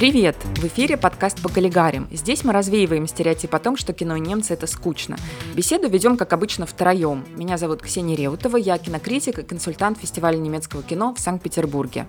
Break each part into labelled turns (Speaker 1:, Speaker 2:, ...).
Speaker 1: Привет! В эфире подкаст по коллегарям. Здесь мы развеиваем стереотип о том, что кино и немцы – это скучно. Беседу ведем, как обычно, втроем. Меня зовут Ксения Реутова, я кинокритик и консультант фестиваля немецкого кино в Санкт-Петербурге.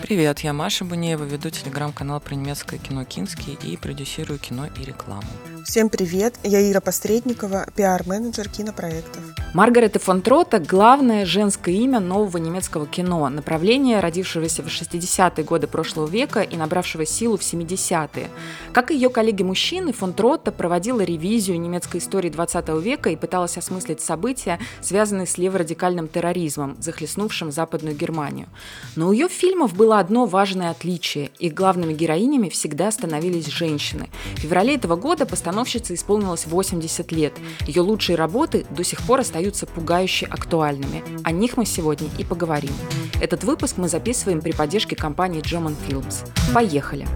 Speaker 2: Привет, я Маша Бунеева, веду телеграм-канал про немецкое кино «Кинский» и продюсирую кино и рекламу.
Speaker 3: Всем привет, я Ира Посредникова, пиар-менеджер кинопроектов.
Speaker 1: Маргарета фон Трота – главное женское имя нового немецкого кино, направление, родившегося в 60-е годы прошлого века и набравшего силу в 70-е. Как и ее коллеги-мужчины, фон Трота проводила ревизию немецкой истории 20 века и пыталась осмыслить события, связанные с леворадикальным терроризмом, захлестнувшим Западную Германию. Но у ее фильмов было одно важное отличие – их главными героинями всегда становились женщины. В феврале этого года постановка постановщице исполнилось 80 лет. Ее лучшие работы до сих пор остаются пугающе актуальными. О них мы сегодня и поговорим. Этот выпуск мы записываем при поддержке компании German Films. Поехали!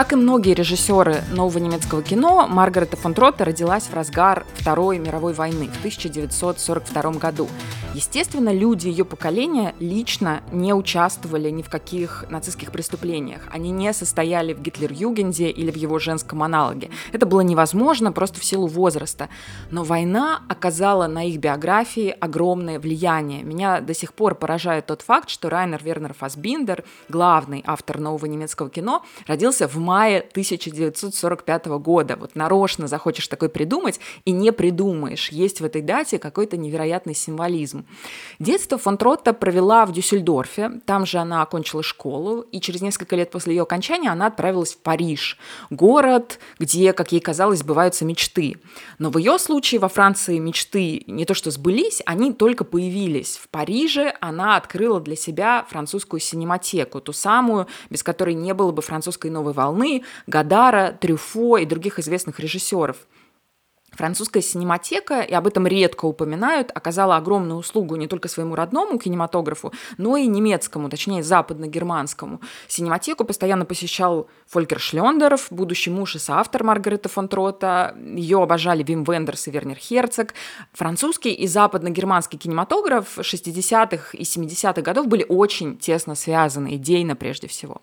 Speaker 1: Как и многие режиссеры нового немецкого кино, Маргарета фон Тротте родилась в разгар Второй мировой войны в 1942 году. Естественно, люди ее поколения лично не участвовали ни в каких нацистских преступлениях. Они не состояли в Гитлер-Югенде или в его женском аналоге. Это было невозможно просто в силу возраста. Но война оказала на их биографии огромное влияние. Меня до сих пор поражает тот факт, что Райнер Вернер Фасбиндер, главный автор нового немецкого кино, родился в мае 1945 года. Вот нарочно захочешь такой придумать и не придумаешь. Есть в этой дате какой-то невероятный символизм. Детство фон Тротта провела в Дюссельдорфе. Там же она окончила школу, и через несколько лет после ее окончания она отправилась в Париж. Город, где, как ей казалось, сбываются мечты. Но в ее случае во Франции мечты не то что сбылись, они только появились. В Париже она открыла для себя французскую синематеку, ту самую, без которой не было бы французской новой волны волны, Гадара, Трюфо и других известных режиссеров. Французская синематека, и об этом редко упоминают, оказала огромную услугу не только своему родному кинематографу, но и немецкому, точнее западно-германскому. Синематеку постоянно посещал Фолькер Шлендеров, будущий муж и соавтор Маргареты фон Трота. Ее обожали Вим Вендерс и Вернер Херцог. Французский и западно-германский кинематограф 60-х и 70-х годов были очень тесно связаны, идейно прежде всего.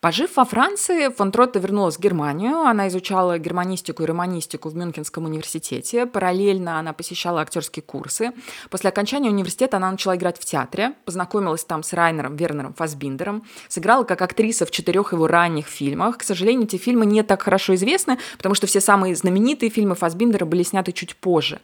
Speaker 1: Пожив во Франции, фон Тротта вернулась в Германию. Она изучала германистику и романистику в Мюнхенском университете. Параллельно она посещала актерские курсы. После окончания университета она начала играть в театре. Познакомилась там с Райнером Вернером Фасбиндером. Сыграла как актриса в четырех его ранних фильмах. К сожалению, эти фильмы не так хорошо известны, потому что все самые знаменитые фильмы Фасбиндера были сняты чуть позже.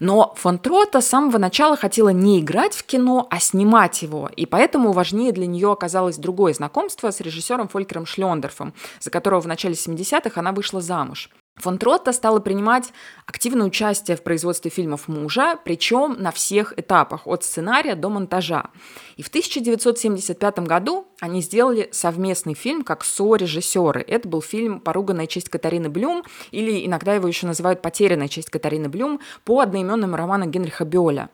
Speaker 1: Но фон Тротта с самого начала хотела не играть в кино, а снимать его. И поэтому важнее для нее оказалось другое знакомство с режиссером Фолькером Шлендорфом, за которого в начале 70-х она вышла замуж. Фон Тротта стала принимать активное участие в производстве фильмов мужа, причем на всех этапах, от сценария до монтажа. И в 1975 году они сделали совместный фильм как со-режиссеры. Это был фильм «Поруганная честь Катарины Блюм», или иногда его еще называют «Потерянная честь Катарины Блюм» по одноименному роману Генриха Бёля.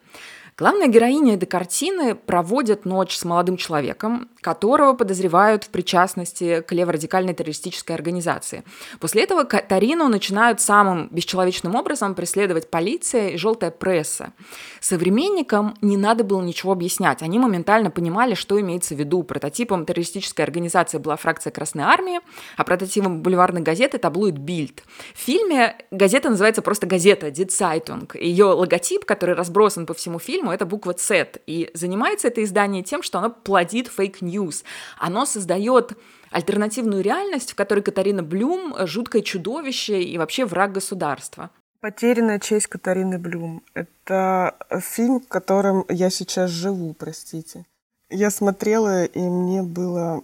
Speaker 1: Главная героиня этой картины проводит ночь с молодым человеком, которого подозревают в причастности к леворадикальной террористической организации. После этого Катарину начинают самым бесчеловечным образом преследовать полиция и желтая пресса. Современникам не надо было ничего объяснять. Они моментально понимали, что имеется в виду. Прототипом террористической организации была фракция Красной Армии, а прототипом бульварной газеты – таблоид Bild. В фильме газета называется просто газета Die Zeitung. Ее логотип, который разбросан по всему фильму, фильму это буква Z. И занимается это издание тем, что оно плодит fake news. Оно создает альтернативную реальность, в которой Катарина Блюм – жуткое чудовище и вообще враг государства.
Speaker 3: «Потерянная честь Катарины Блюм» — это фильм, в котором я сейчас живу, простите. Я смотрела, и мне было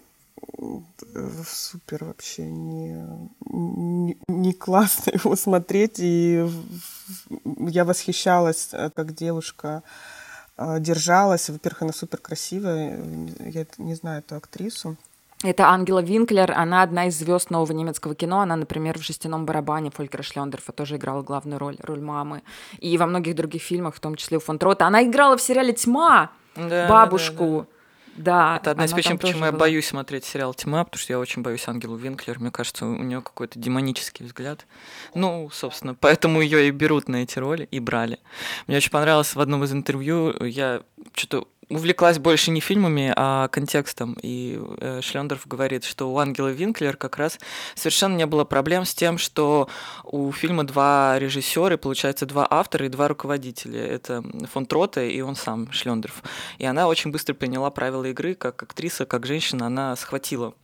Speaker 3: супер вообще не, не, не классно его смотреть. И я восхищалась, э, как девушка э, держалась. Во-первых, она супер красивая. Я не знаю эту актрису.
Speaker 1: Это Ангела Винклер, она одна из звезд нового немецкого кино. Она, например, в «Жестяном барабане» Фолькера Шлендерфа тоже играла главную роль, роль мамы. И во многих других фильмах, в том числе у фон Трота. Она играла в сериале «Тьма» да, бабушку. Да, да Да.
Speaker 2: Это одна из причин, почему я
Speaker 1: была.
Speaker 2: боюсь смотреть сериал «Тьма», потому что я очень боюсь Ангелу Винклер. Мне кажется, у нее какой-то демонический взгляд. Ну, собственно, поэтому ее и берут на эти роли, и брали. Мне очень понравилось в одном из интервью, я что-то увлеклась больше не фильмами, а контекстом. И э, Шлендорф говорит, что у Ангела Винклер как раз совершенно не было проблем с тем, что у фильма два режиссера, получается, два автора и два руководителя. Это фон Троте и он сам, Шлендорф. И она очень быстро приняла правила игры, как актриса, как женщина, она схватила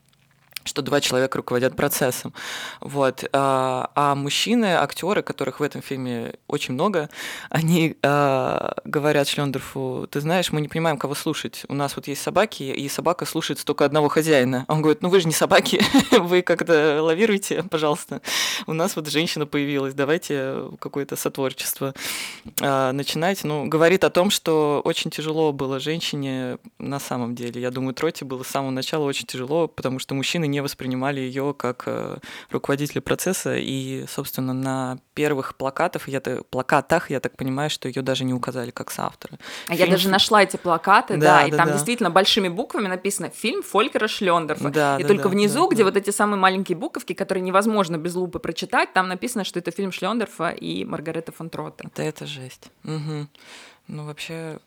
Speaker 2: что два человека руководят процессом. Вот. А, а мужчины, актеры, которых в этом фильме очень много, они а, говорят Шлендорфу, ты знаешь, мы не понимаем, кого слушать. У нас вот есть собаки, и собака слушает только одного хозяина. Он говорит, ну вы же не собаки, вы как-то лавируете, пожалуйста. У нас вот женщина появилась, давайте какое-то сотворчество а, начинайте. Ну, говорит о том, что очень тяжело было женщине на самом деле. Я думаю, Троте было с самого начала очень тяжело, потому что мужчины не воспринимали ее как э, руководителя процесса, и, собственно, на первых плакатах, я, плакатах, я так понимаю, что ее даже не указали как соавтора.
Speaker 1: А я
Speaker 2: Фильм-
Speaker 1: даже нашла эти плакаты,
Speaker 2: Да,
Speaker 1: да, и
Speaker 2: да,
Speaker 1: там
Speaker 2: да.
Speaker 1: действительно большими буквами написано «Фильм Фолькера Шлендорфа».
Speaker 2: Да,
Speaker 1: и
Speaker 2: да,
Speaker 1: только
Speaker 2: да,
Speaker 1: внизу,
Speaker 2: да,
Speaker 1: где
Speaker 2: да.
Speaker 1: вот эти самые маленькие буковки, которые невозможно без лупы прочитать, там написано, что это фильм Шлендорфа и Маргарета фон Тротте.
Speaker 2: Да, это жесть. Мгм. Ну, вообще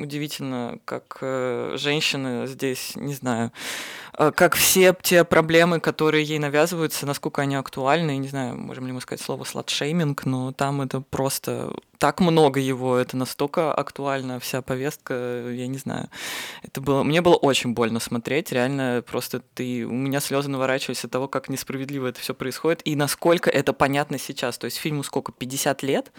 Speaker 2: удивительно, как э, женщины здесь, не знаю, э, как все те проблемы, которые ей навязываются, насколько они актуальны, не знаю, можем ли мы сказать слово сладшейминг, но там это просто так много его, это настолько актуально, вся повестка, я не знаю. Это было, мне было очень больно смотреть, реально просто ты, у меня слезы наворачивались от того, как несправедливо это все происходит и насколько это понятно сейчас. То есть фильму сколько, 50 лет,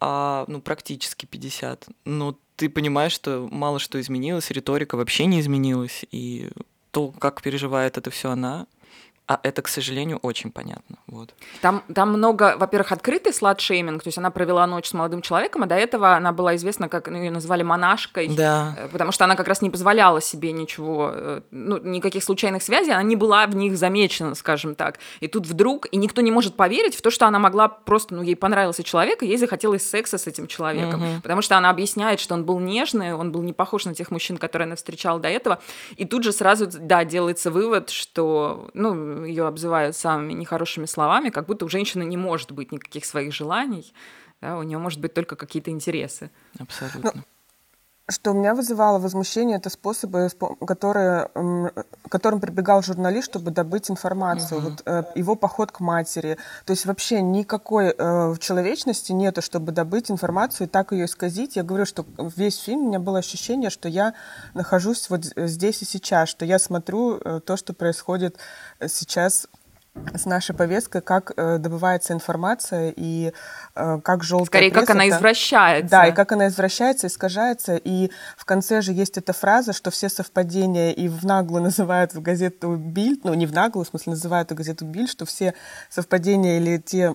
Speaker 2: а, ну, практически 50. Но ты понимаешь, что мало что изменилось, риторика вообще не изменилась, и то, как переживает это все она, а это, к сожалению, очень понятно. Вот.
Speaker 1: Там, там много, во-первых, открытый сладшейминг, то есть она провела ночь с молодым человеком, а до этого она была известна, как ну, ее назвали монашкой,
Speaker 2: Да.
Speaker 1: э, потому что она как раз не позволяла себе ничего, э, ну, никаких случайных связей, она не была в них замечена, скажем так. И тут вдруг, и никто не может поверить в то, что она могла просто, ну, ей понравился человек, и ей захотелось секса с этим человеком,
Speaker 2: Мгм.
Speaker 1: потому что она объясняет, что он был нежный, он был не похож на тех мужчин, которые она встречала до этого, и тут же сразу, да, делается вывод, что, ну, ее обзывают самыми нехорошими словами, как будто у женщины не может быть никаких своих желаний, да, у нее может быть только какие-то интересы.
Speaker 2: Абсолютно.
Speaker 3: Что у меня вызывало возмущение, это способы, спо- которые, к которым прибегал журналист, чтобы добыть информацию. Вот э, его поход к матери. То есть вообще никакой э, человечности нету, чтобы добыть информацию и так ее исказить. Я говорю, что весь фильм у меня было ощущение, что я нахожусь вот здесь и сейчас, что я смотрю э, то, что происходит э, сейчас с нашей повесткой, как э, добывается информация и э, как желтая
Speaker 1: Скорее, как
Speaker 3: пресса
Speaker 1: она
Speaker 3: та-
Speaker 1: извращается.
Speaker 3: да, и как она извращается, искажается. И в конце же есть эта фраза, что все совпадения и в наглую называют в газету Бильд, ну не в наглую, в смысле называют эту газету Бильд, что все совпадения или те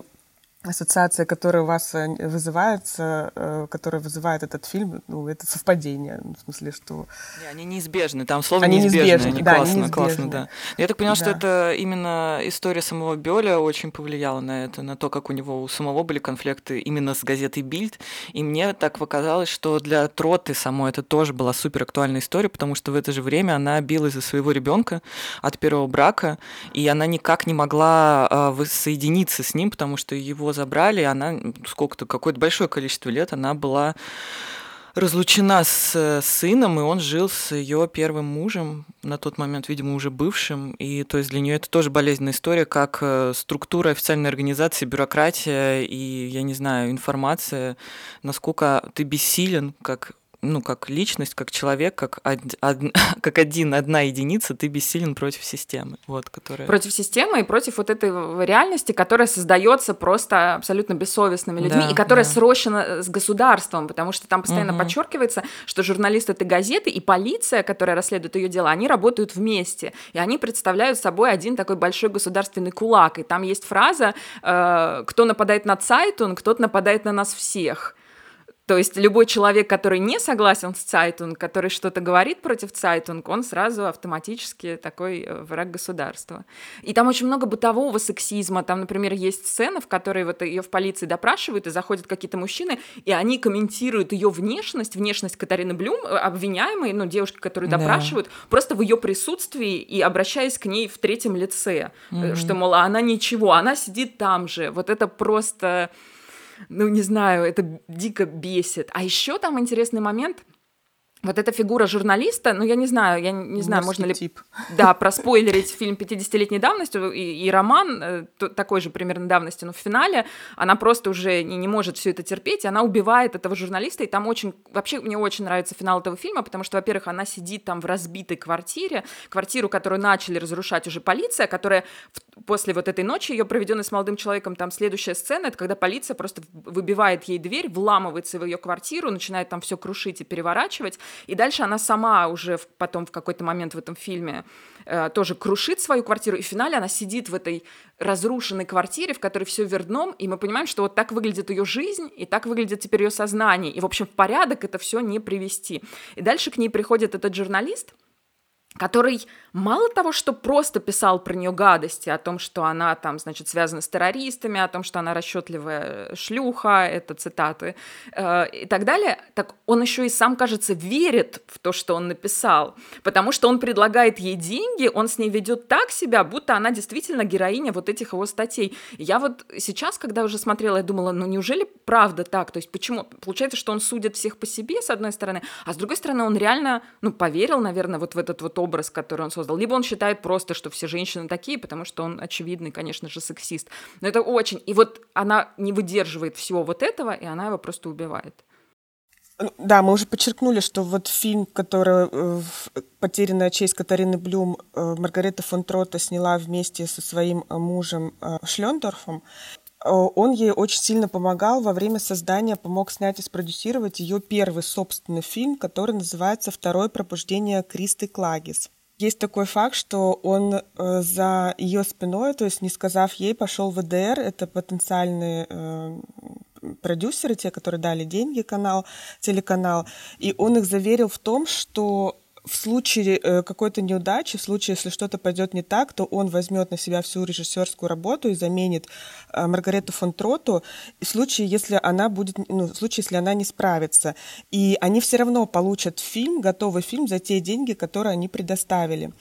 Speaker 3: ассоциации, которые у вас э, вызываются, э, которые вызывает этот фильм, ну, это совпадение. Ну, В смысле, что...
Speaker 2: Не, они неизбежны, там слово
Speaker 3: Они
Speaker 2: неизбежны,
Speaker 3: неизбежны,
Speaker 2: они
Speaker 3: да,
Speaker 2: классно, классно,
Speaker 3: неизбежны.
Speaker 2: да. Я так поняла, что
Speaker 3: Да.
Speaker 2: это именно история самого Бёля очень повлияла на это, на то, как у него у самого были конфликты именно с газетой Бильд. И мне так показалось, что для Троты самой это тоже была супер актуальная история, потому что в это же время она билась за своего ребенка от первого брака, и она никак не могла а, воссоединиться с ним, потому что его забрали, она сколько-то, какое-то большое количество лет она была разлучена с э, сыном, и он жил с ее первым мужем, на тот момент, видимо, уже бывшим. И то есть для нее это тоже болезненная история, как э, структура официальной организации, бюрократия и, я не знаю, информация, насколько ты бессилен, как ну, как личность, как человек, как, од- од- как один, одна единица, ты бессилен против системы, вот, которая...
Speaker 1: Против системы и против вот этой реальности, которая создается просто абсолютно бессовестными людьми
Speaker 2: Да,
Speaker 1: и которая
Speaker 2: да.
Speaker 1: срощена э, с государством, потому что там постоянно
Speaker 2: Мгм.
Speaker 1: подчеркивается, что журналисты этой газеты и полиция, которая расследует ее дело, они работают вместе, и они представляют собой один такой большой государственный кулак. И там есть фраза э, «Кто нападает на Zeitung, тот нападает на нас всех». То есть любой человек, который не согласен с Zeitung, который что-то говорит против Zeitung, он сразу автоматически такой э, враг государства. И там очень много бытового сексизма. Там, например, есть сцена, в которой вот ее в полиции допрашивают, и заходят какие-то мужчины, и они комментируют ее внешность, внешность Катарины Блюм, э, обвиняемой, ну, девушки, которую допрашивают, да. просто в ее присутствии и обращаясь к ней в третьем лице, mm-hmm. что, мол, она ничего, она сидит там же. Вот это просто ну, не знаю, это дико бесит. А еще там интересный момент — вот эта фигура журналиста, ну, я не знаю, я не знаю,
Speaker 3: Морский
Speaker 1: можно ли...
Speaker 3: тип.
Speaker 1: Да, проспойлерить фильм 50-летней давности и, и роман э, такой же примерно давности, но в финале она просто уже не, не может все это терпеть, и она убивает этого журналиста, и там очень... Вообще мне очень нравится финал этого фильма, потому что, во-первых, она сидит там в разбитой квартире, квартиру, которую начали разрушать уже полиция, которая в, после вот этой ночи, ее проведенной с молодым человеком, там следующая сцена, это когда полиция просто выбивает ей дверь, вламывается в ее квартиру, начинает там все крушить и переворачивать, и дальше она сама уже в, потом в какой-то момент в этом фильме э, тоже крушит свою квартиру, и в финале она сидит в этой разрушенной квартире, в которой все вверх дном, и мы понимаем, что вот так выглядит ее жизнь, и так выглядит теперь ее сознание, и, в общем, в порядок это все не привести. И дальше к ней приходит этот журналист, который мало того, что просто писал про нее гадости, о том, что она там, значит, связана с террористами, о том, что она расчетливая шлюха, это цитаты, э, и так далее, так он еще и сам, кажется, верит в то, что он написал, потому что он предлагает ей деньги, он с ней ведет так себя, будто она действительно героиня вот этих его статей. Я вот сейчас, когда уже смотрела, я думала, ну неужели правда так? То есть почему? Получается, что он судит всех по себе, с одной стороны, а с другой стороны, он реально, ну, поверил, наверное, вот в этот вот образ, который он создал. Либо он считает просто, что все женщины такие, потому что он очевидный, конечно же, сексист. Но это очень... И вот она не выдерживает всего вот этого, и она его просто убивает.
Speaker 3: Ну, да, мы уже подчеркнули, что вот фильм, который э, «Потерянная честь» Катарины Блюм э, Маргарета фон Трота сняла вместе со своим э, мужем Шлендорфом, он ей очень сильно помогал во время создания, помог снять и спродюсировать ее первый собственный фильм, который называется «Второе пробуждение Кристы Клагис». Есть такой факт, что он э, за ее спиной, то есть не сказав ей, пошел в ВДР, это потенциальные э, продюсеры, те, которые дали деньги канал, телеканал, и он их заверил в том, что в случае э, какой-то неудачи, в случае, если что-то пойдет не так, то он возьмет на себя всю режиссерскую работу и заменит э, Маргарету фон Троту в случае, если она будет, ну, в случае, если она не справится. И они все равно получат фильм, готовый фильм за те деньги, которые они предоставили.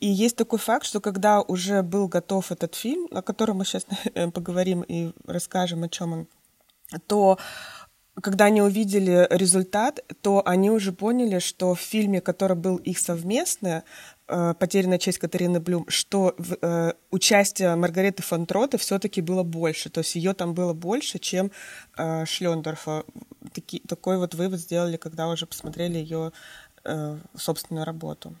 Speaker 3: И есть такой факт, что когда уже был готов этот фильм, о котором мы сейчас поговорим и расскажем, о чем он, то когда они увидели результат, то они уже поняли, что в фильме, который был их совместный, э, «Потерянная честь Катарины Блюм», что э, участие Маргареты фон Трота все-таки было больше. То есть ее там было больше, чем э, Шлендорфа. Такой вот вывод сделали, когда уже посмотрели ее собственную работу.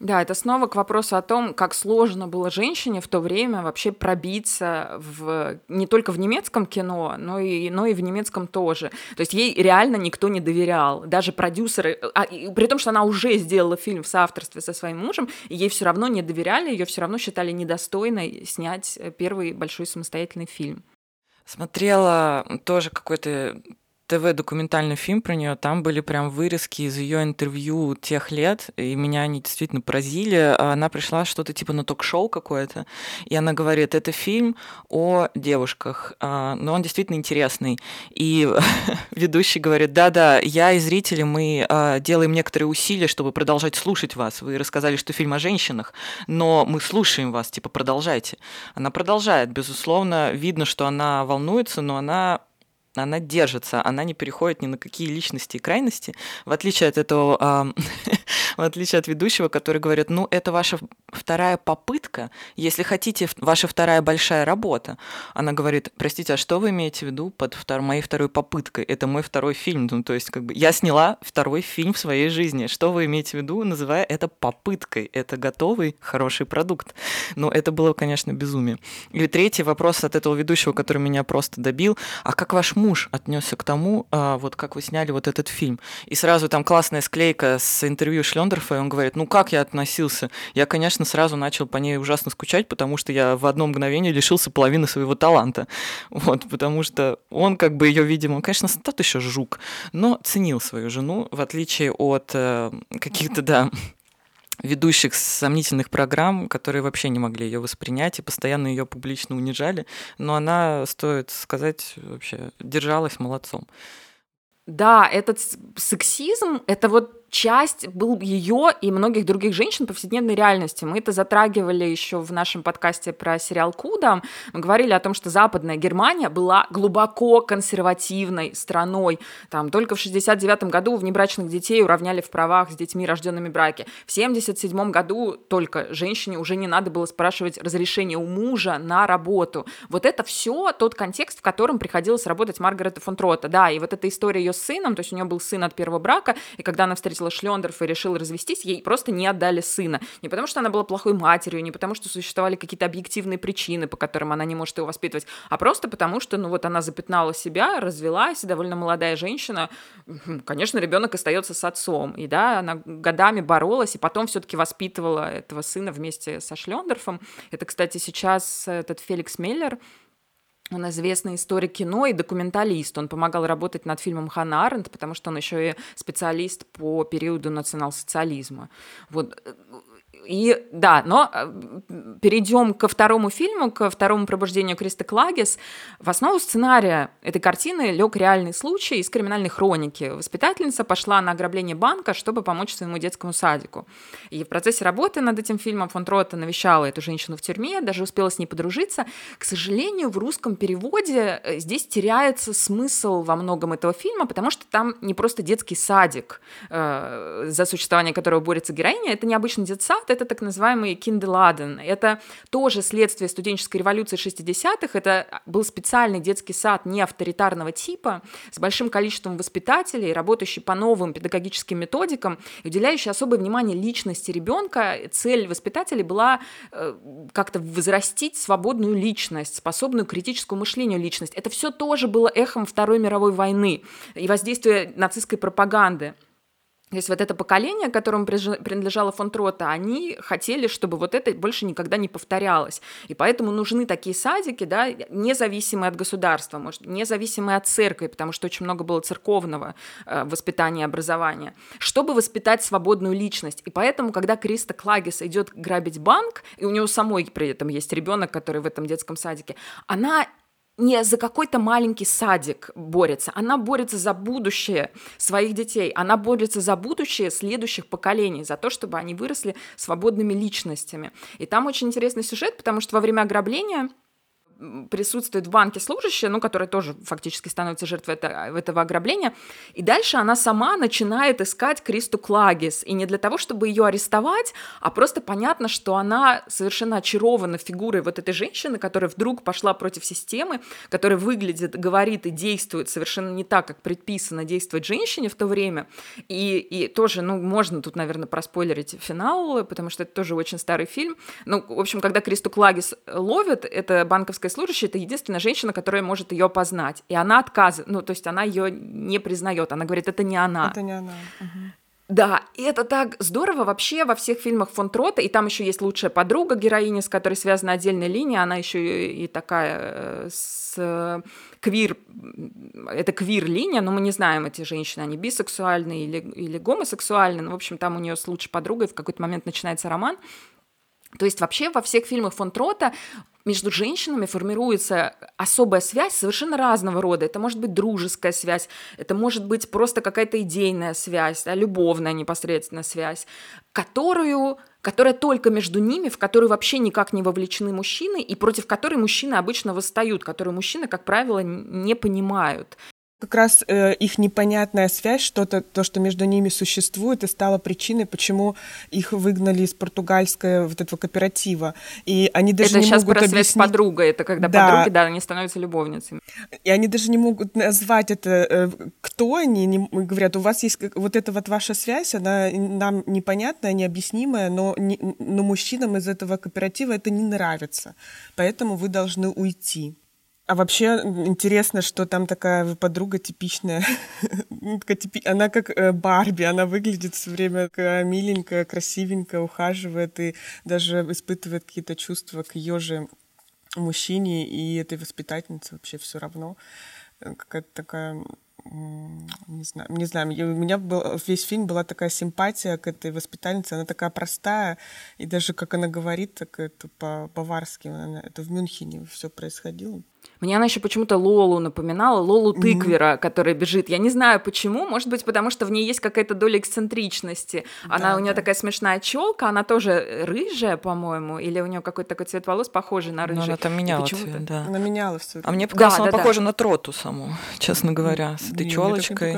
Speaker 1: Да, это снова к вопросу о том, как сложно было женщине в то время вообще пробиться в, не только в немецком кино, но и, но и в немецком тоже. То есть ей реально никто не доверял. Даже продюсеры, а, и, при том, что она уже сделала фильм в соавторстве со своим мужем, ей все равно не доверяли, ее все равно считали недостойной снять первый большой самостоятельный фильм.
Speaker 2: Смотрела тоже какой-то ТВ-документальный фильм про нее, там были прям вырезки из ее интервью тех лет, и меня они действительно поразили. Она пришла что-то типа на ток-шоу какое-то, и она говорит, это фильм о девушках, а, но он действительно интересный. И ведущий говорит, да-да, я и зрители, мы а, делаем некоторые усилия, чтобы продолжать слушать вас. Вы рассказали, что фильм о женщинах, но мы слушаем вас, типа продолжайте. Она продолжает, безусловно, видно, что она волнуется, но она она держится, она не переходит ни на какие личности и крайности, в отличие от этого, э, в отличие от ведущего, который говорит, ну, это ваша вторая попытка, если хотите, ваша вторая большая работа. Она говорит, простите, а что вы имеете в виду под втор- моей второй попыткой? Это мой второй фильм, ну, то есть, как бы, я сняла второй фильм в своей жизни. Что вы имеете в виду, называя это попыткой? Это готовый, хороший продукт. Но это было, конечно, безумие. И третий вопрос от этого ведущего, который меня просто добил, а как ваш муж отнесся к тому, а, вот как вы сняли вот этот фильм. И сразу там классная склейка с интервью Шлендерфа, и он говорит, ну как я относился? Я, конечно, сразу начал по ней ужасно скучать, потому что я в одно мгновение лишился половины своего таланта. Вот, потому что он как бы ее, видимо, конечно, тот еще жук, но ценил свою жену, в отличие от э, каких-то, да, ведущих сомнительных программ, которые вообще не могли ее воспринять и постоянно ее публично унижали. Но она, стоит сказать, вообще держалась молодцом.
Speaker 1: Да, этот сексизм, это вот часть был ее и многих других женщин повседневной реальности. Мы это затрагивали еще в нашем подкасте про сериал Куда. Мы говорили о том, что Западная Германия была глубоко консервативной страной. Там только в 69 году внебрачных детей уравняли в правах с детьми, рожденными в браке. В 77 году только женщине уже не надо было спрашивать разрешение у мужа на работу. Вот это все тот контекст, в котором приходилось работать Маргарета фон Трота. Да, и вот эта история ее с сыном, то есть у нее был сын от первого брака, и когда она встретилась встретила Шлендерфа и решила развестись, ей просто не отдали сына. Не потому, что она была плохой матерью, не потому, что существовали какие-то объективные причины, по которым она не может его воспитывать, а просто потому, что, ну вот она запятнала себя, развелась, довольно молодая женщина. Конечно, ребенок остается с отцом. И да, она годами боролась, и потом все-таки воспитывала этого сына вместе со Шлендерфом. Это, кстати, сейчас этот Феликс Меллер, он известный историк кино и документалист. Он помогал работать над фильмом Ханна Аренд, потому что он еще и специалист по периоду национал-социализма. Вот и да, но э, перейдем ко второму фильму, ко второму пробуждению Криста Клагис. В основу сценария этой картины лег реальный случай из криминальной хроники. Воспитательница пошла на ограбление банка, чтобы помочь своему детскому садику. И в процессе работы над этим фильмом фон Трота навещала эту женщину в тюрьме, даже успела с ней подружиться. К сожалению, в русском переводе э, здесь теряется смысл во многом этого фильма, потому что там не просто детский садик, э, за существование которого борется героиня, это необычный детсад, это так называемый кинделаден. Это тоже следствие студенческой революции 60-х. Это был специальный детский сад не авторитарного типа, с большим количеством воспитателей, работающий по новым педагогическим методикам, и уделяющий особое внимание личности ребенка. Цель воспитателей была э, как-то возрастить свободную личность, способную к критическому мышлению личность. Это все тоже было эхом Второй мировой войны и воздействия нацистской пропаганды. То есть вот это поколение, которому принадлежала фон Трота, они хотели, чтобы вот это больше никогда не повторялось. И поэтому нужны такие садики, да, независимые от государства, может, независимые от церкви, потому что очень много было церковного э, воспитания и образования, чтобы воспитать свободную личность. И поэтому, когда Криста Клагис идет грабить банк, и у него самой при этом есть ребенок, который в этом детском садике, она не за какой-то маленький садик борется, она борется за будущее своих детей, она борется за будущее следующих поколений, за то, чтобы они выросли свободными личностями. И там очень интересный сюжет, потому что во время ограбления присутствует в банке служащая, ну, которая тоже фактически становится жертвой это, этого ограбления, и дальше она сама начинает искать Кристу Клагис, и не для того, чтобы ее арестовать, а просто понятно, что она совершенно очарована фигурой вот этой женщины, которая вдруг пошла против системы, которая выглядит, говорит и действует совершенно не так, как предписано действовать женщине в то время, и, и тоже, ну, можно тут, наверное, проспойлерить финал, потому что это тоже очень старый фильм, ну, в общем, когда Кристу Клагис ловят, это банковская служащая это единственная женщина, которая может ее познать. И она отказывает, ну, то есть она ее не признает. Она говорит, это не она.
Speaker 3: Это не она.
Speaker 1: Да, и это так здорово вообще во всех фильмах фон Трота, и там еще есть лучшая подруга героини, с которой связана отдельная линия, она еще и, и такая э, с э, квир, это квир-линия, но мы не знаем, эти женщины, они бисексуальные или, или гомосексуальные, но, в общем, там у нее с лучшей подругой в какой-то момент начинается роман, то есть вообще во всех фильмах фон Трота между женщинами формируется особая связь совершенно разного рода. Это может быть дружеская связь, это может быть просто какая-то идейная связь, да, любовная непосредственно связь, которую которая только между ними, в которую вообще никак не вовлечены мужчины, и против которой мужчины обычно восстают, которую мужчины, как правило, не понимают
Speaker 3: как раз э, их непонятная связь, что-то, то, что между ними существует, и стало причиной, почему их выгнали из португальского вот этого кооператива. И они даже
Speaker 1: это
Speaker 3: не
Speaker 1: сейчас
Speaker 3: могут
Speaker 1: про
Speaker 3: объяснить...
Speaker 1: связь с подругой, это когда да. подруги, да, они становятся любовницами.
Speaker 3: И они даже не могут назвать это, э, кто они, не, говорят, у вас есть вот эта вот ваша связь, она нам непонятная, необъяснимая, но, не, но мужчинам из этого кооператива это не нравится, поэтому вы должны уйти. А вообще интересно, что там такая подруга типичная. она как э, Барби, она выглядит все время как миленькая, красивенькая, ухаживает и даже испытывает какие-то чувства к ее же мужчине и этой воспитательнице вообще все равно. Э, какая-то такая не знаю, не знаю, у меня был, весь фильм была такая симпатия к этой воспитательнице, она такая простая, и даже как она говорит, так это по-баварски, это в Мюнхене все происходило.
Speaker 1: Мне она еще почему-то Лолу напоминала, Лолу Тыквера, mm-hmm. которая бежит. Я не знаю почему, может быть, потому что в ней есть какая-то доля эксцентричности. Она да, у нее да. такая смешная челка, она тоже рыжая, по-моему, или у нее какой-то такой цвет волос похожий на рыжий. Но
Speaker 2: она там меняла цвет, да.
Speaker 3: Она меняла все.
Speaker 2: А мне показалось, да, она да, похожа да. на Троту саму, честно говоря, с этой челочкой.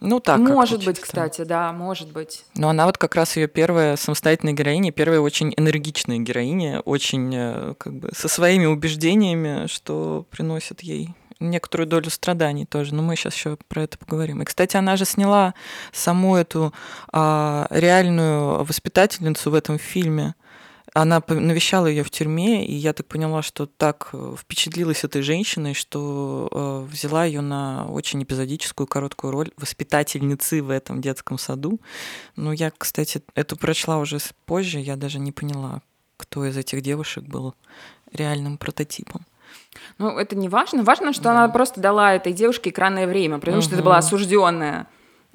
Speaker 2: Ну так.
Speaker 1: Может быть, кстати, да, может быть.
Speaker 2: Но она вот как раз ее первая самостоятельная героиня, первая очень энергичная героиня, очень э, как бы со своими убеждениями, что приносит ей некоторую долю страданий тоже, но мы сейчас еще про это поговорим. И, кстати, она же сняла саму эту а, реальную воспитательницу в этом фильме. Она навещала ее в тюрьме, и я так поняла, что так э, впечатлилась этой женщиной, что э, взяла ее на очень эпизодическую короткую роль воспитательницы в этом детском саду. Но я, кстати, эту прочла уже позже, я даже не поняла, кто из этих девушек был реальным прототипом.
Speaker 1: Ну, это не важно. Важно, что да. она просто дала этой девушке экранное время, потому угу. что это была осужденная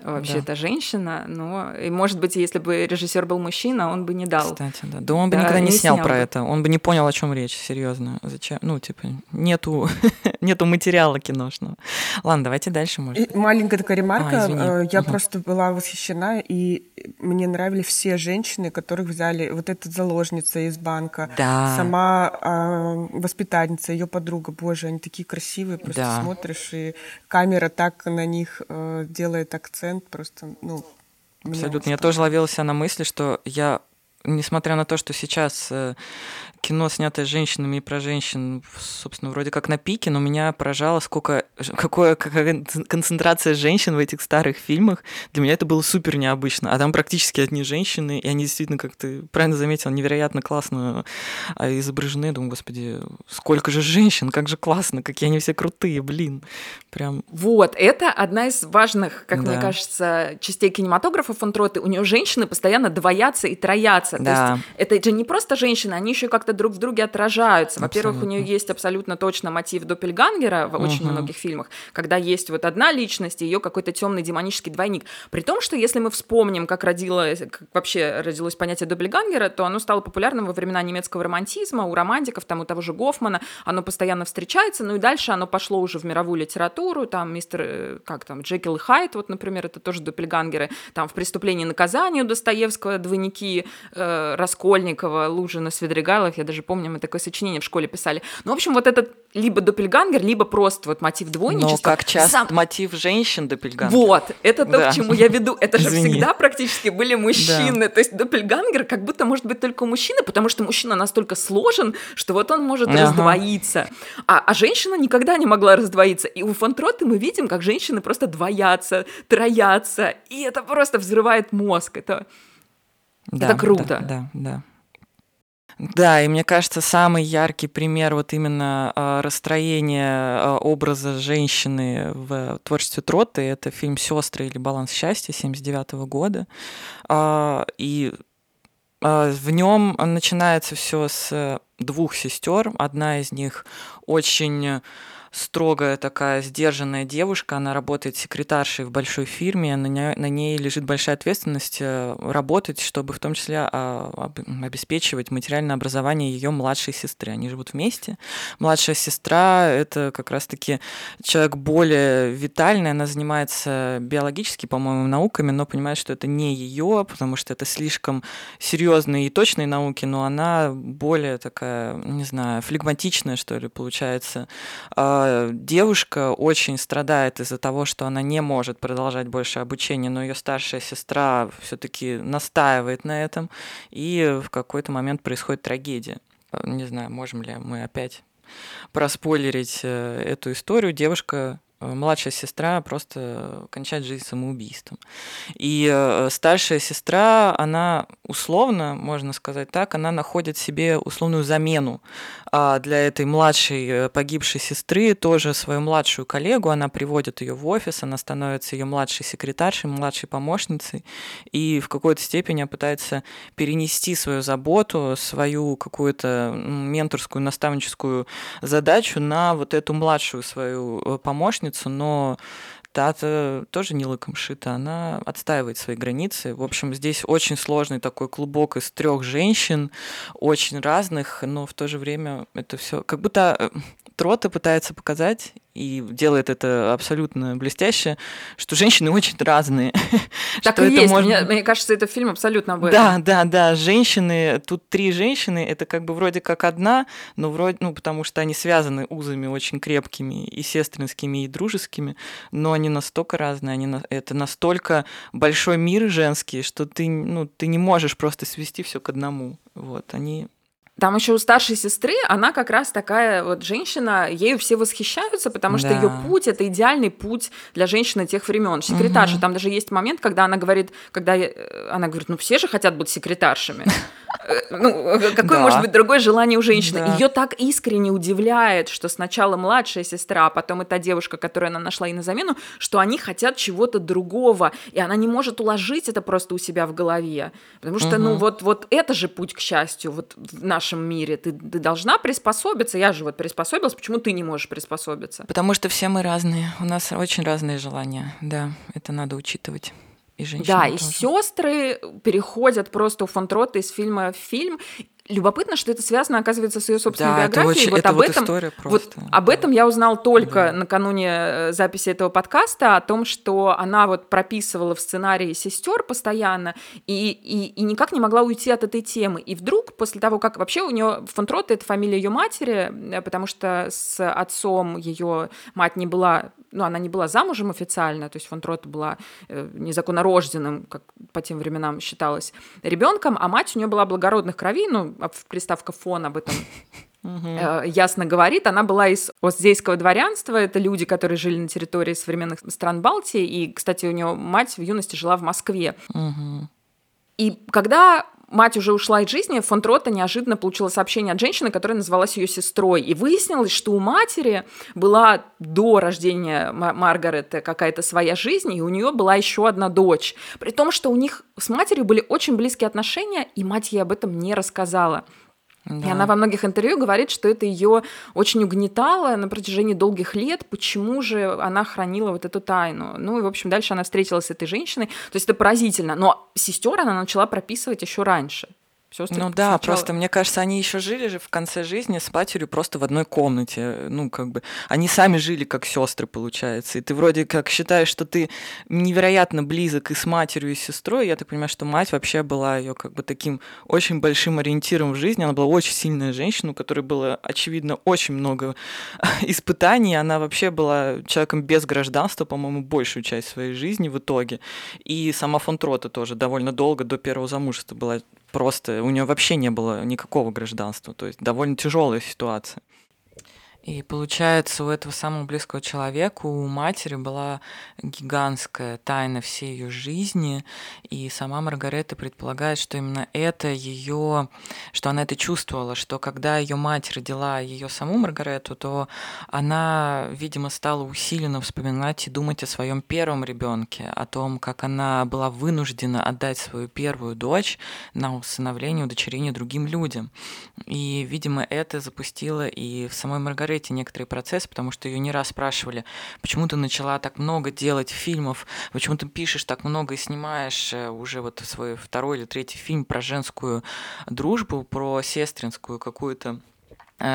Speaker 1: вообще да. эта женщина, но и может быть, если бы режиссер был мужчина, он бы не дал.
Speaker 2: Кстати, да. Да он бы да, никогда не, не снял, снял про бы. это, он бы не понял, о чем речь, серьезно. Зачем? Ну, типа, нету, нету материала киношного. Ладно, давайте дальше, может.
Speaker 3: И маленькая такая ремарка. А, Я угу. просто была восхищена, и мне нравились все женщины, которых взяли. Вот эта заложница из банка,
Speaker 2: да.
Speaker 3: сама э, воспитательница, ее подруга. Боже, они такие красивые, просто да. смотришь, и камера так на них э, делает акцент, просто, ну,
Speaker 2: Абсолютно. Я тоже ловила себя на мысли, что я несмотря на то, что сейчас э, кино, снятое женщинами и про женщин, собственно, вроде как на пике, но меня поражало, сколько, какое, какая концентрация женщин в этих старых фильмах. Для меня это было супер необычно. А там практически одни женщины, и они действительно, как ты правильно заметил, невероятно классно а, изображены. Я думаю, господи, сколько же женщин, как же классно, какие они все крутые, блин. Прям...
Speaker 1: Вот, это одна из важных, как да. мне кажется, частей кинематографа фон Троты. У нее женщины постоянно двоятся и троятся. Да. То есть это же не просто женщины, они еще как-то друг в друге отражаются. Во-первых, у нее есть абсолютно точно мотив Доппельгангера в очень угу. многих фильмах, когда есть вот одна личность и ее какой-то темный демонический двойник. При том, что если мы вспомним, как, родилось, как вообще родилось понятие Доппельгангера, то оно стало популярным во времена немецкого романтизма, у романтиков, там у того же Гофмана, оно постоянно встречается, ну и дальше оно пошло уже в мировую литературу, там мистер, э, как там, Джекил и Хайд, вот, например, это тоже Доппельгангеры, там в «Преступлении и наказании» у Достоевского двойники э, Раскольникова, Лужина, Свидригайлов, я даже помню, мы такое сочинение в школе писали. Ну, в общем, вот этот либо допельгангер, либо просто вот мотив двойничества.
Speaker 2: Но как часто Сам... мотив женщин допельгангер.
Speaker 1: Вот, это то, да. к чему я веду. Это же всегда практически были мужчины. Да. То есть допельгангер как будто может быть только у мужчины, потому что мужчина настолько сложен, что вот он может ага. раздвоиться. А, а женщина никогда не могла раздвоиться. И у Фонтроты мы видим, как женщины просто двоятся, троятся. И это просто взрывает мозг. Это, да, это круто.
Speaker 2: Да, да, да. Да, и мне кажется, самый яркий пример вот именно э, расстроения э, образа женщины в творчестве Троты — это фильм «Сестры» или «Баланс счастья» 79 года. Э, и в нем начинается все с двух сестер. Одна из них очень строгая такая сдержанная девушка, она работает секретаршей в большой фирме, на ней, на ней лежит большая ответственность э, работать, чтобы в том числе а, обеспечивать материальное образование ее младшей сестры. Они живут вместе. Младшая сестра — это как раз-таки человек более витальный, она занимается биологически, по-моему, науками, но понимает, что это не ее, потому что это слишком серьезные и точные науки, но она более такая, не знаю, флегматичная, что ли, получается а, девушка очень страдает из-за того, что она не может продолжать больше обучение, но ее старшая сестра все-таки настаивает на этом, и в какой-то момент происходит трагедия. Не знаю, можем ли мы опять проспойлерить э, эту историю. Девушка Э, младшая сестра просто кончает жизнь самоубийством. И э, старшая сестра, она условно, можно сказать так, она находит себе условную замену а для этой младшей э, погибшей сестры, тоже свою младшую коллегу, она приводит ее в офис, она становится ее младшей секретаршей, младшей помощницей, и в какой-то степени пытается перенести свою заботу, свою какую-то менторскую, наставническую задачу на вот эту младшую свою помощницу, помощницу, но та-то тоже не лыком шита, она отстаивает свои границы. В общем, здесь очень сложный такой клубок из трех женщин, очень разных, но в то же время это все как будто э, Трота пытается показать, и делает это абсолютно блестяще, что женщины очень разные.
Speaker 1: Так и есть. Можно... Мне, мне кажется, это фильм абсолютно об
Speaker 2: этом. Да, да, да. Женщины, тут три женщины, это как бы вроде как одна, но вроде, ну, потому что они связаны узами очень крепкими и сестринскими, и дружескими, но они настолько разные, они на... это настолько большой мир женский, что ты, ну, ты не можешь просто свести все к одному. Вот, они
Speaker 1: там еще у старшей сестры, она как раз такая вот женщина, ею все восхищаются, потому что да. ее путь это идеальный путь для женщины тех времен. Секретарша. Угу. Там даже есть момент, когда она говорит, когда э, она говорит, ну все же хотят быть секретаршами. Э, ну, какое может быть другое желание у женщины? Ее так искренне удивляет, что сначала младшая сестра, а потом и та девушка, которую она нашла ей на замену, что они хотят чего-то другого, и она не может уложить это просто у себя в голове. Потому что, ну, вот, вот это же путь к счастью, вот наш нашем мире. Ты, ты должна приспособиться. Я же вот приспособилась. Почему ты не можешь приспособиться?
Speaker 2: Потому что все мы разные. У нас очень разные желания. Да, это надо учитывать. И женщины
Speaker 1: да,
Speaker 2: тоже.
Speaker 1: и сестры переходят просто у Фонтрота из фильма в фильм, Любопытно, что это связано, оказывается, с ее собственной
Speaker 2: да,
Speaker 1: биографией.
Speaker 2: Это очень,
Speaker 1: вот
Speaker 2: это
Speaker 1: об
Speaker 2: вот
Speaker 1: этом,
Speaker 2: история
Speaker 1: просто. Вот об этом я узнал только да. накануне э, записи этого подкаста, о том, что она вот прописывала в сценарии сестер постоянно и, и, и никак не могла уйти от этой темы. И вдруг, после того, как вообще у нее Фонтрот это фамилия ее матери, э, потому что с отцом ее мать не была ну, она не была замужем официально, то есть фон Трот была э, незаконно рожденным, как по тем временам считалось, ребенком, а мать у нее была благородных кровей, ну, а приставка фон об этом э, ясно говорит. Она была из остзейского дворянства, это люди, которые жили на территории современных стран Балтии, и, кстати, у нее мать в юности жила в Москве. И когда мать уже ушла из жизни, фон Трота неожиданно получила сообщение от женщины, которая называлась ее сестрой. И выяснилось, что у матери была до рождения Маргарет какая-то своя жизнь, и у нее была еще одна дочь. При том, что у них с матерью были очень близкие отношения, и мать ей об этом не рассказала. Да. И она во многих интервью говорит, что это ее очень угнетало на протяжении долгих лет, почему же она хранила вот эту тайну. Ну и, в общем, дальше она встретилась с этой женщиной. То есть это поразительно. Но сестер она начала прописывать еще раньше.
Speaker 2: Сестры ну да, сначала... просто мне кажется, они еще жили же в конце жизни с матерью просто в одной комнате. Ну, как бы они сами жили как сестры, получается. И ты вроде как считаешь, что ты невероятно близок и с матерью, и с сестрой. Я так понимаю, что мать вообще была ее как бы таким очень большим ориентиром в жизни. Она была очень сильная женщина, у которой было, очевидно, очень много испытаний. Она вообще была человеком без гражданства, по-моему, большую часть своей жизни в итоге. И сама фон Трота тоже довольно долго до первого замужества была просто у нее вообще не было никакого гражданства, то есть довольно тяжелая ситуация. И получается, у этого самого близкого человека, у матери была гигантская тайна всей ее жизни, и сама Маргарета предполагает, что именно это ее, что она это чувствовала, что когда ее мать родила ее саму Маргарету, то она, видимо, стала усиленно вспоминать и думать о своем первом ребенке, о том, как она была вынуждена отдать свою первую дочь на усыновление, удочерение другим людям. И, видимо, это запустило и в самой Маргарете эти некоторые процессы, потому что ее не раз спрашивали, почему ты начала так много делать фильмов, почему ты пишешь так много и снимаешь э, уже вот свой второй или третий фильм про женскую дружбу, про сестринскую какую-то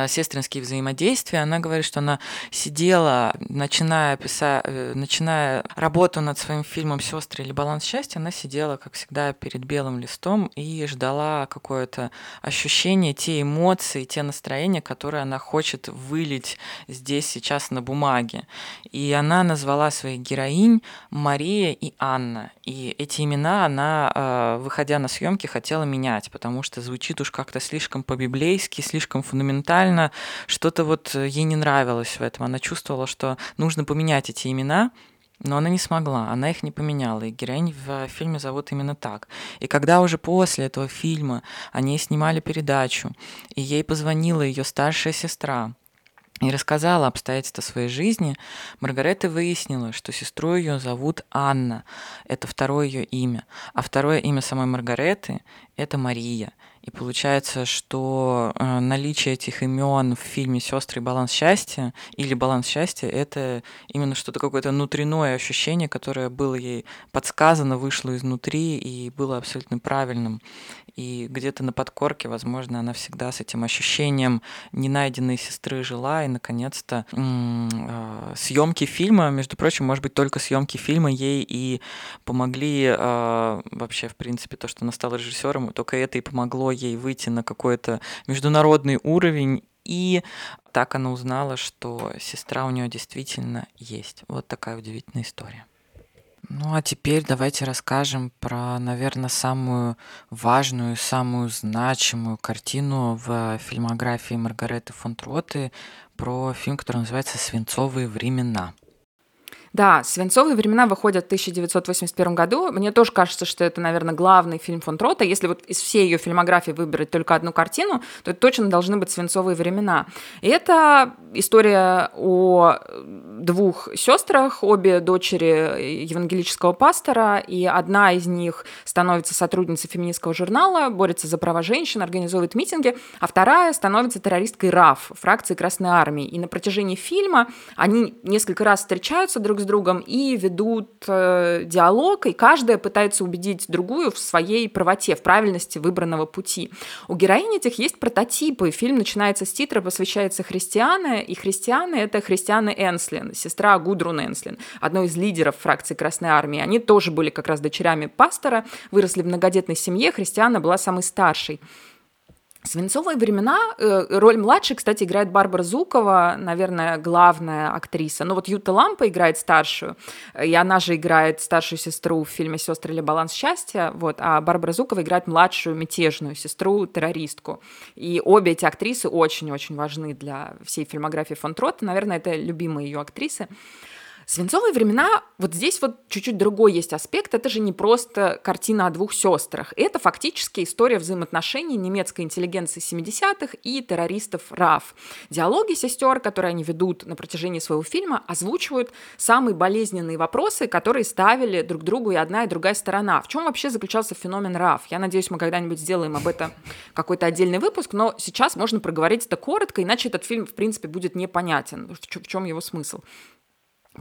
Speaker 2: сестринские взаимодействия. Она говорит, что она сидела, начиная, писать, э, начиная работу над своим фильмом «Сестры» или «Баланс счастья», она сидела, как всегда, перед белым листом и ждала какое-то ощущение, те эмоции, те настроения, которые она хочет вылить здесь сейчас на бумаге. И она назвала своих героинь Мария и Анна. И эти имена она, э, выходя на съемки, хотела менять, потому что звучит уж как-то слишком по-библейски, слишком фундаментально фундаментально что-то вот ей не нравилось в этом. Она чувствовала, что нужно поменять эти имена, но она не смогла, она их не поменяла, и героинь в фильме зовут именно так. И когда уже после этого фильма они снимали передачу, и ей позвонила ее старшая сестра, и рассказала обстоятельства своей жизни, Маргарета выяснила, что сестру ее зовут Анна. Это второе ее имя. А второе имя самой Маргареты – это Мария. И получается, что э, наличие этих имен в фильме Сестры баланс счастья или баланс счастья это именно что-то какое-то внутреннее ощущение, которое было ей подсказано, вышло изнутри и было абсолютно правильным. И где-то на подкорке, возможно, она всегда с этим ощущением ненайденной сестры жила, и наконец-то э, съемки фильма, между прочим, может быть, только съемки фильма ей и помогли э, вообще, в принципе, то, что она стала режиссером, только это и помогло ей выйти на какой-то международный уровень и так она узнала, что сестра у нее действительно есть. Вот такая удивительная история. Ну а теперь давайте расскажем про, наверное, самую важную, самую значимую картину в фильмографии Маргареты фон Троты, про фильм, который называется «Свинцовые времена».
Speaker 1: Да, «Свинцовые времена» выходят в 1981 году. Мне тоже кажется, что это, наверное, главный фильм фон Трота. Если вот из всей ее фильмографии выбрать только одну картину, то это точно должны быть «Свинцовые времена». И это история о двух сестрах, обе дочери евангелического пастора, и одна из них становится сотрудницей феминистского журнала, борется за права женщин, организует митинги, а вторая становится террористкой РАФ, фракции Красной Армии. И на протяжении фильма они несколько раз встречаются друг с другом и ведут э, диалог, и каждая пытается убедить другую в своей правоте, в правильности выбранного пути. У героини этих есть прототипы. Фильм начинается с титра, посвящается христиане, и христианы — это христианы Энслин, сестра Гудрун Энслин, одной из лидеров фракции Красной Армии. Они тоже были как раз дочерями пастора, выросли в многодетной семье, христиана была самой старшей. Свинцовые времена. Э, роль младшей, кстати, играет Барбара Зукова, наверное, главная актриса. Но вот Юта Лампа играет старшую, и она же играет старшую сестру в фильме «Сестры или баланс счастья», вот, а Барбара Зукова играет младшую мятежную сестру, террористку. И обе эти актрисы очень-очень важны для всей фильмографии фон Тротта. Наверное, это любимые ее актрисы. Свинцовые времена, вот здесь вот чуть-чуть другой есть аспект. Это же не просто картина о двух сестрах. Это фактически история взаимоотношений немецкой интеллигенции 70-х и террористов РАФ. Диалоги сестер, которые они ведут на протяжении своего фильма, озвучивают самые болезненные вопросы, которые ставили друг другу и одна, и другая сторона. В чем вообще заключался феномен РАФ? Я надеюсь, мы когда-нибудь сделаем об этом какой-то отдельный выпуск, но сейчас можно проговорить это коротко, иначе этот фильм, в принципе, будет непонятен, в чем его смысл.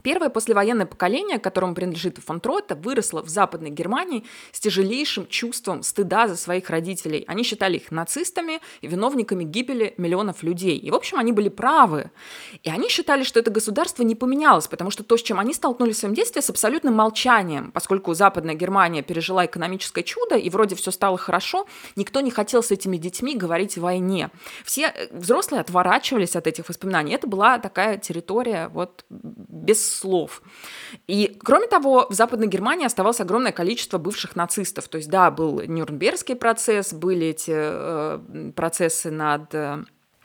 Speaker 1: Первое послевоенное поколение, которому принадлежит фон Тротта, выросло в Западной Германии с тяжелейшим чувством стыда за своих родителей. Они считали их нацистами и виновниками гибели миллионов людей. И, в общем, они были правы. И они считали, что это государство не поменялось, потому что то, с чем они столкнулись в своем детстве, с абсолютным молчанием. Поскольку Западная Германия пережила экономическое чудо, и вроде все стало хорошо, никто не хотел с этими детьми говорить о войне. Все э, взрослые отворачивались от этих воспоминаний. Это была такая территория вот без слов. И, кроме того, в Западной Германии оставалось огромное количество бывших нацистов. То есть, да, был Нюрнбергский процесс, были эти э, процессы над...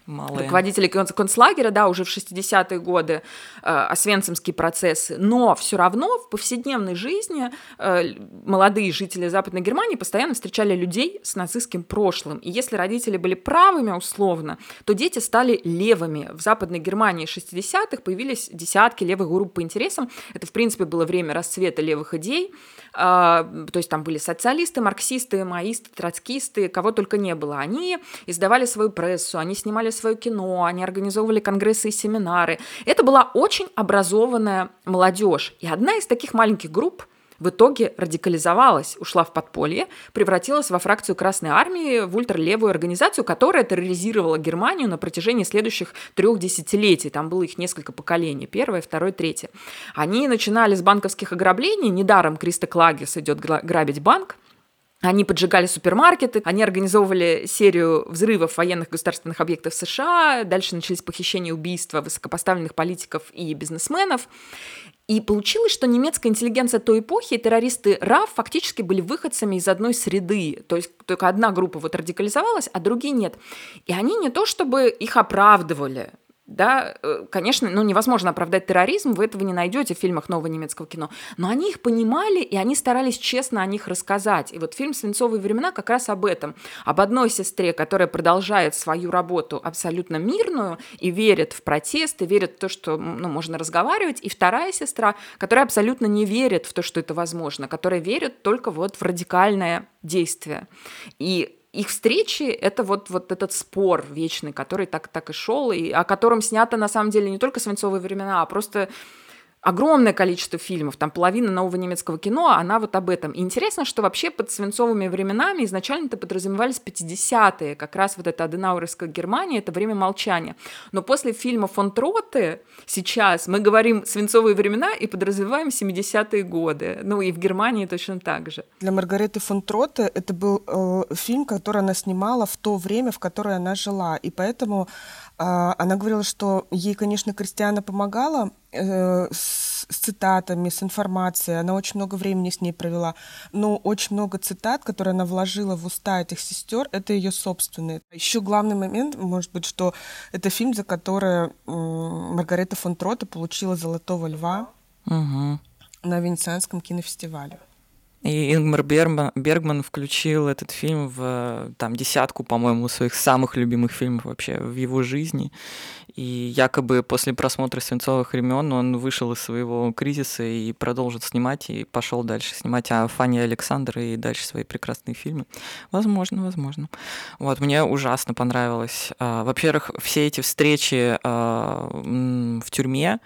Speaker 1: Малые. руководители концлагеря, да, уже в 60-е годы, э, освенцимские процессы, но все равно в повседневной жизни э, молодые жители Западной Германии постоянно встречали людей с нацистским прошлым. И если родители были правыми условно, то дети стали левыми. В Западной Германии 60-х появились десятки левых групп по интересам. Это, в принципе, было время расцвета левых идей. То есть там были социалисты, марксисты, маисты, троцкисты, кого только не было. Они издавали свою прессу, они снимали свое кино, они организовывали конгрессы и семинары. Это была очень образованная молодежь. И одна из таких маленьких групп в итоге радикализовалась, ушла в подполье, превратилась во фракцию Красной Армии, в ультралевую организацию, которая терроризировала Германию на протяжении следующих трех десятилетий. Там было их несколько поколений, первое, второе, третье. Они начинали с банковских ограблений, недаром Криста Клагис идет грабить банк, Они поджигали супермаркеты, они организовывали серию взрывов военных государственных объектов США, дальше начались похищения и убийства высокопоставленных политиков и бизнесменов. И получилось, что немецкая интеллигенция той эпохи террористы РАФ фактически были выходцами из одной среды. То есть только одна группа вот радикализовалась, а другие нет. И они не то чтобы их оправдывали, да, э, конечно, ну, невозможно оправдать терроризм, вы этого не найдете в фильмах нового немецкого кино, но они их понимали, и они старались честно о них рассказать. И вот фильм «Свинцовые времена» как раз об этом, об одной сестре, которая продолжает свою работу абсолютно мирную и верит в протест, и верит в то, что ну, можно разговаривать, и вторая сестра, которая абсолютно не верит в то, что это возможно, которая верит только вот в радикальное действие. И их встречи — это вот, вот этот спор вечный, который так, так и шел, и о котором снято на самом деле не только «Свинцовые времена», а просто огромное количество фильмов, там половина нового немецкого кино, она вот об этом. И интересно, что вообще под свинцовыми временами изначально-то подразумевались 50-е, как раз вот эта Аденауэровская Германия, это время молчания. Но после фильма фон Троты сейчас мы говорим свинцовые времена и подразумеваем 70-е годы. Ну и в Германии точно так же.
Speaker 3: Для Маргареты фон Троты это был э, фильм, который она снимала в то время, в которое она жила. И поэтому она говорила, что ей, конечно, Кристиана помогала э, с, с цитатами, с информацией. Она очень много времени с ней провела. Но очень много цитат, которые она вложила в уста этих сестер, это ее собственные. Еще главный момент, может быть, что это фильм, за который Маргарета фон Трота получила «Золотого льва» угу. на Венецианском кинофестивале.
Speaker 2: И Ингмар Бергман, включил этот фильм в там, десятку, по-моему, своих самых любимых фильмов вообще в его жизни. И якобы после просмотра «Свинцовых времен» он вышел из своего кризиса и продолжит снимать, и пошел дальше снимать а Фанни Александр и дальше свои прекрасные фильмы. Возможно, возможно. Вот, мне ужасно понравилось. А, во-первых, все эти встречи а, в тюрьме,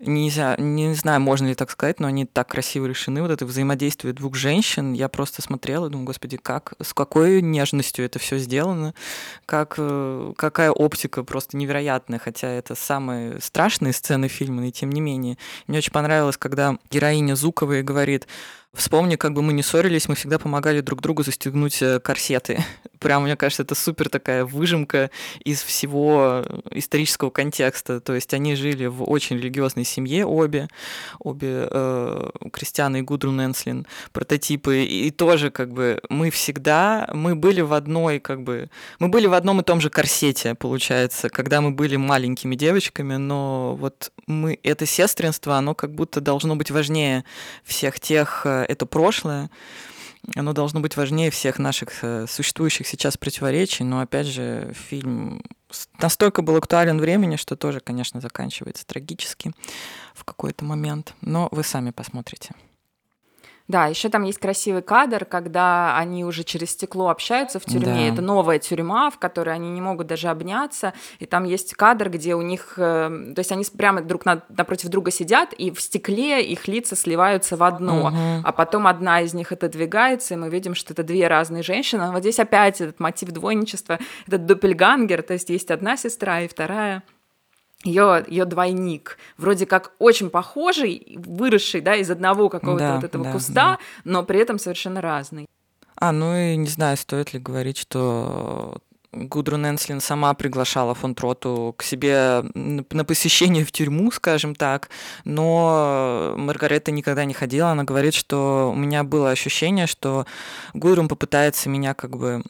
Speaker 2: нельзя, не знаю, можно ли так сказать, но они так красиво решены, вот это взаимодействие двух женщин. Я просто смотрела и думаю, господи, как, с какой нежностью это все сделано, как, э, какая оптика просто невероятная, хотя это самые страшные сцены фильма, и тем не менее. Мне очень понравилось, когда героиня Зуковой говорит, Вспомни, как бы мы не ссорились, мы всегда помогали друг другу застегнуть э, корсеты. Прям, мне кажется, это супер такая выжимка из всего исторического контекста. То есть они жили в очень религиозной семье обе, обе э, Кристиана и Гудрун Энслин, прототипы. И тоже как бы мы всегда, мы были в одной, как бы, мы были в одном и том же корсете, получается, когда мы были маленькими девочками, но вот мы, это сестринство, оно как будто должно быть важнее всех тех э, это прошлое, оно должно быть важнее всех наших э, существующих сейчас противоречий, но опять же фильм настолько был актуален времени, что тоже, конечно, заканчивается трагически в какой-то момент, но вы сами посмотрите.
Speaker 1: Да, еще там есть красивый кадр, когда они уже через стекло общаются в тюрьме. Да. Это новая тюрьма, в которой они не могут даже обняться. И там есть кадр, где у них, э, то есть они прямо друг напротив друга сидят, и в стекле их лица сливаются в одно. Угу. А потом одна из них отодвигается, и мы видим, что это две разные женщины. Вот здесь опять этот мотив двойничества, этот доппельгангер, то есть есть одна сестра и вторая ее, ее двойник, вроде как очень похожий, выросший да, из одного какого-то да, вот этого да, куста, да. но при этом совершенно разный.
Speaker 2: А, ну и не знаю, стоит ли говорить, что Гудрун Энслин сама приглашала фон Троту к себе на посещение в тюрьму, скажем так, но Маргарета никогда не ходила. Она говорит, что у меня было ощущение, что Гудрун попытается меня как бы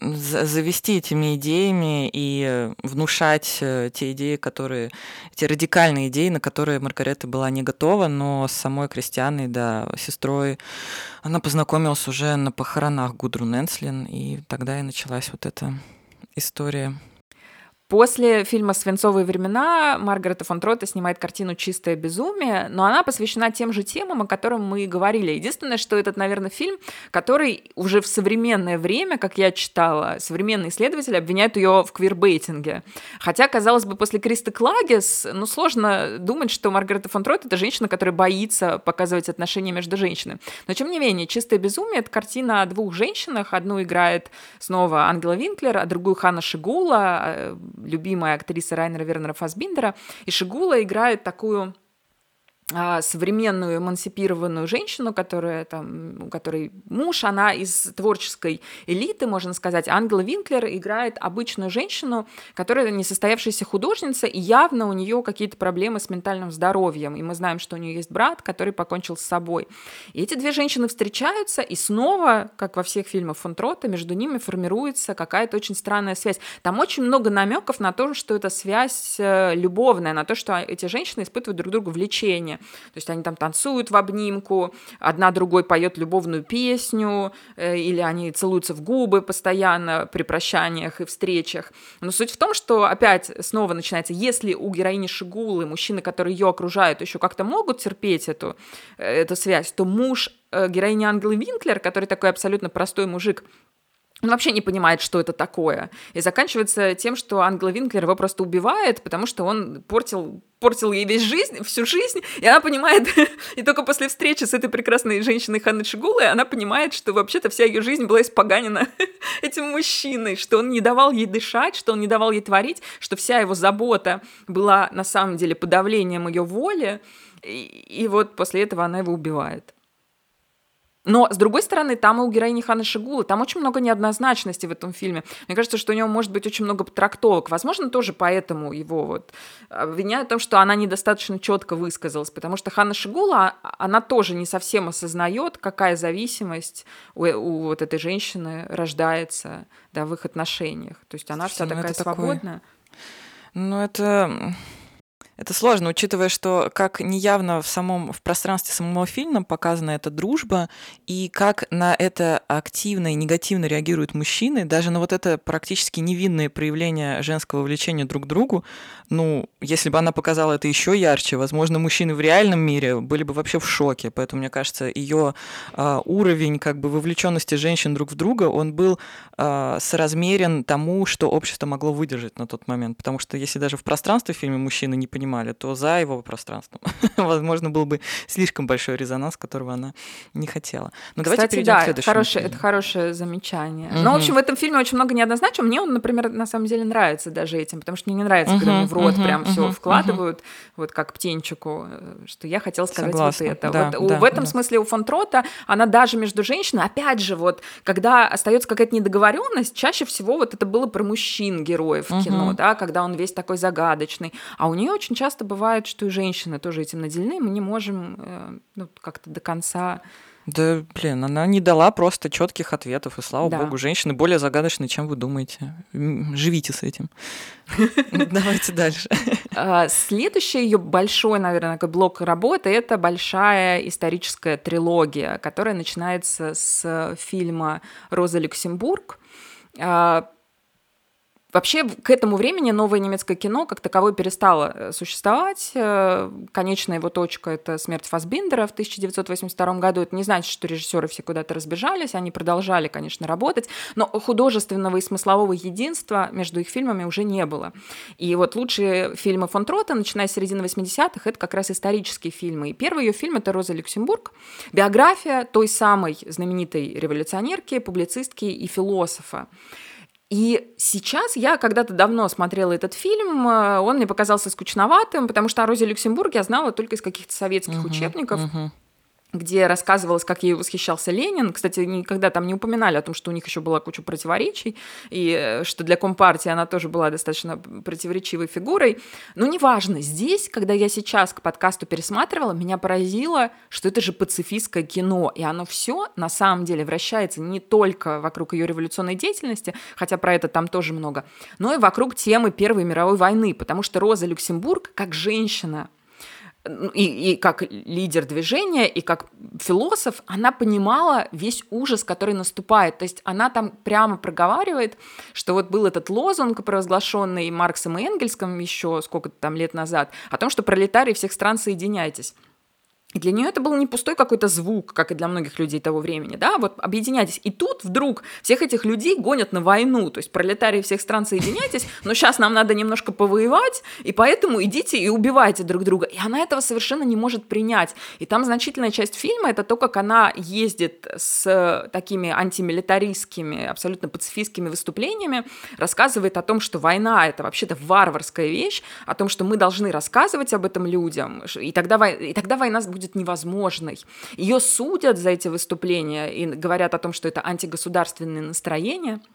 Speaker 2: завести этими идеями и внушать э, те идеи, которые, те радикальные идеи, на которые Маргарета была не готова, но с самой Кристианой, да, сестрой, она познакомилась уже на похоронах Гудрун Энслин, и тогда и началась вот эта история
Speaker 1: После фильма «Свинцовые времена» Маргарета фон Трота снимает картину «Чистое безумие», но она посвящена тем же темам, о которых мы и говорили. Единственное, что этот, наверное, фильм, который уже в современное время, как я читала, современные исследователи обвиняют ее в квирбейтинге. Хотя, казалось бы, после Кристы Клагес, ну, сложно думать, что Маргарета фон Трот — это женщина, которая боится показывать отношения между женщинами. Но, тем не менее, «Чистое безумие» — это картина о двух женщинах. Одну играет снова Ангела Винклер, а другую Ханна Шигула, любимая актриса Райнера Вернера Фасбиндера. И Шигула играет такую современную эмансипированную женщину, которая там, у которой муж, она из творческой элиты, можно сказать. Ангела Винклер играет обычную женщину, которая несостоявшаяся художница, и явно у нее какие-то проблемы с ментальным здоровьем. И мы знаем, что у нее есть брат, который покончил с собой. И эти две женщины встречаются, и снова, как во всех фильмах фон Трота, между ними формируется какая-то очень странная связь. Там очень много намеков на то, что эта связь э, любовная, на то, что эти женщины испытывают друг другу влечение отношения. То есть они там танцуют в обнимку, одна другой поет любовную песню, э, или они целуются в губы постоянно при прощаниях и встречах. Но суть в том, что опять снова начинается, если у героини Шигулы мужчины, которые ее окружают, еще как-то могут терпеть эту, э, эту связь, то муж э, героини Ангелы Винклер, который такой абсолютно простой мужик, он вообще не понимает, что это такое. И заканчивается тем, что Ангела Винклер его просто убивает, потому что он портил, портил ей весь жизнь, всю жизнь, и она понимает, и только после встречи с этой прекрасной женщиной Ханной Шигулой она понимает, что вообще-то вся ее жизнь была испоганена этим мужчиной, что он не давал ей дышать, что он не давал ей творить, что вся его забота была на самом деле подавлением ее воли, и, и вот после этого она его убивает. Но, с другой стороны, там и у героини Ханы Шигулы, там очень много неоднозначности в этом фильме. Мне кажется, что у него может быть очень много трактовок. Возможно, тоже поэтому его вот обвиняют в том, что она недостаточно четко высказалась, потому что Хана Шигула, а, она тоже не совсем осознает, какая зависимость у, у вот этой женщины рождается да, в их отношениях. То есть она вся ну, такая свободная. Такой...
Speaker 2: Ну, это это сложно, учитывая, что как неявно в самом в пространстве самого фильма показана эта дружба, и как на это активно и негативно реагируют мужчины, даже на вот это практически невинное проявление женского влечения друг к другу, ну, если бы она показала это еще ярче, возможно, мужчины в реальном мире были бы вообще в шоке. Поэтому, мне кажется, ее э, уровень как бы вовлеченности женщин друг в друга, он был э, соразмерен тому, что общество могло выдержать на тот момент. Потому что если даже в пространстве фильма мужчины не понимают, понимали, то за его пространством, возможно, был бы слишком большой резонанс, которого она не хотела. Но
Speaker 1: Кстати, давайте перейдем да, к следующему. Хорошее, это хорошее замечание. Угу. Ну, в общем, в этом фильме очень много неоднозначия. Мне он, например, на самом деле нравится даже этим, потому что мне не нравится, угу, когда мне в рот угу, прям угу, все вкладывают, угу. вот как птенчику, э, что я хотела сказать Согласна. вот это. Да, вот да, в этом да. смысле у фон Трота она даже между женщинами, опять же, вот, когда остается какая-то недоговоренность, чаще всего вот это было про мужчин героев в кино, да, когда он весь такой загадочный, а у нее очень очень часто бывает, что и женщины тоже этим наделены, мы не можем э, ну, как-то до конца
Speaker 2: да, блин, она не дала просто четких ответов, и слава да. богу, женщины более загадочные, чем вы думаете. Живите с этим. Давайте дальше.
Speaker 1: А, следующий ее большой, наверное, блок работы — это большая историческая трилогия, которая начинается с фильма «Роза Люксембург», а, Вообще, к этому времени новое немецкое кино как таковое перестало э, существовать. Э, конечная его точка — это смерть Фасбиндера в 1982 году. Это не значит, что режиссеры все куда-то разбежались, они продолжали, конечно, работать, но художественного и смыслового единства между их фильмами уже не было. И вот лучшие фильмы фон Трота, начиная с середины 80-х, это как раз исторические фильмы. И первый ее фильм — это «Роза Люксембург», биография той самой знаменитой революционерки, публицистки и философа. И сейчас я когда-то давно смотрела этот фильм, э, он мне показался скучноватым, потому что о Розе Люксембург я знала только из каких-то советских uh-huh, учебников. Uh-huh где рассказывалось, как ей восхищался Ленин. Кстати, никогда там не упоминали о том, что у них еще была куча противоречий, и э, что для Компартии она тоже была достаточно противоречивой фигурой. Но неважно, здесь, когда я сейчас к подкасту пересматривала, меня поразило, что это же пацифистское кино, и оно все на самом деле вращается не только вокруг ее революционной деятельности, хотя про это там тоже много, но и вокруг темы Первой мировой войны, потому что Роза Люксембург, как женщина, и, и как лидер движения, и как философ, она понимала весь ужас, который наступает. То есть она там прямо проговаривает, что вот был этот лозунг, провозглашенный Марксом и Энгельском еще сколько-то там лет назад, о том, что пролетарии всех стран соединяйтесь. И для нее это был не пустой какой-то звук, как и для многих людей того времени, да, вот объединяйтесь. И тут вдруг всех этих людей гонят на войну, то есть пролетарии всех стран соединяйтесь, но сейчас нам надо немножко повоевать, и поэтому идите и убивайте друг друга. И она этого совершенно не может принять. И там значительная часть фильма — это то, как она ездит с такими антимилитаристскими, абсолютно пацифистскими выступлениями, рассказывает о том, что война — это вообще-то варварская вещь, о том, что мы должны рассказывать об этом людям, и тогда, и тогда война будет будет невозможной. Ее судят за эти выступления и говорят о том, что это антигосударственные настроения –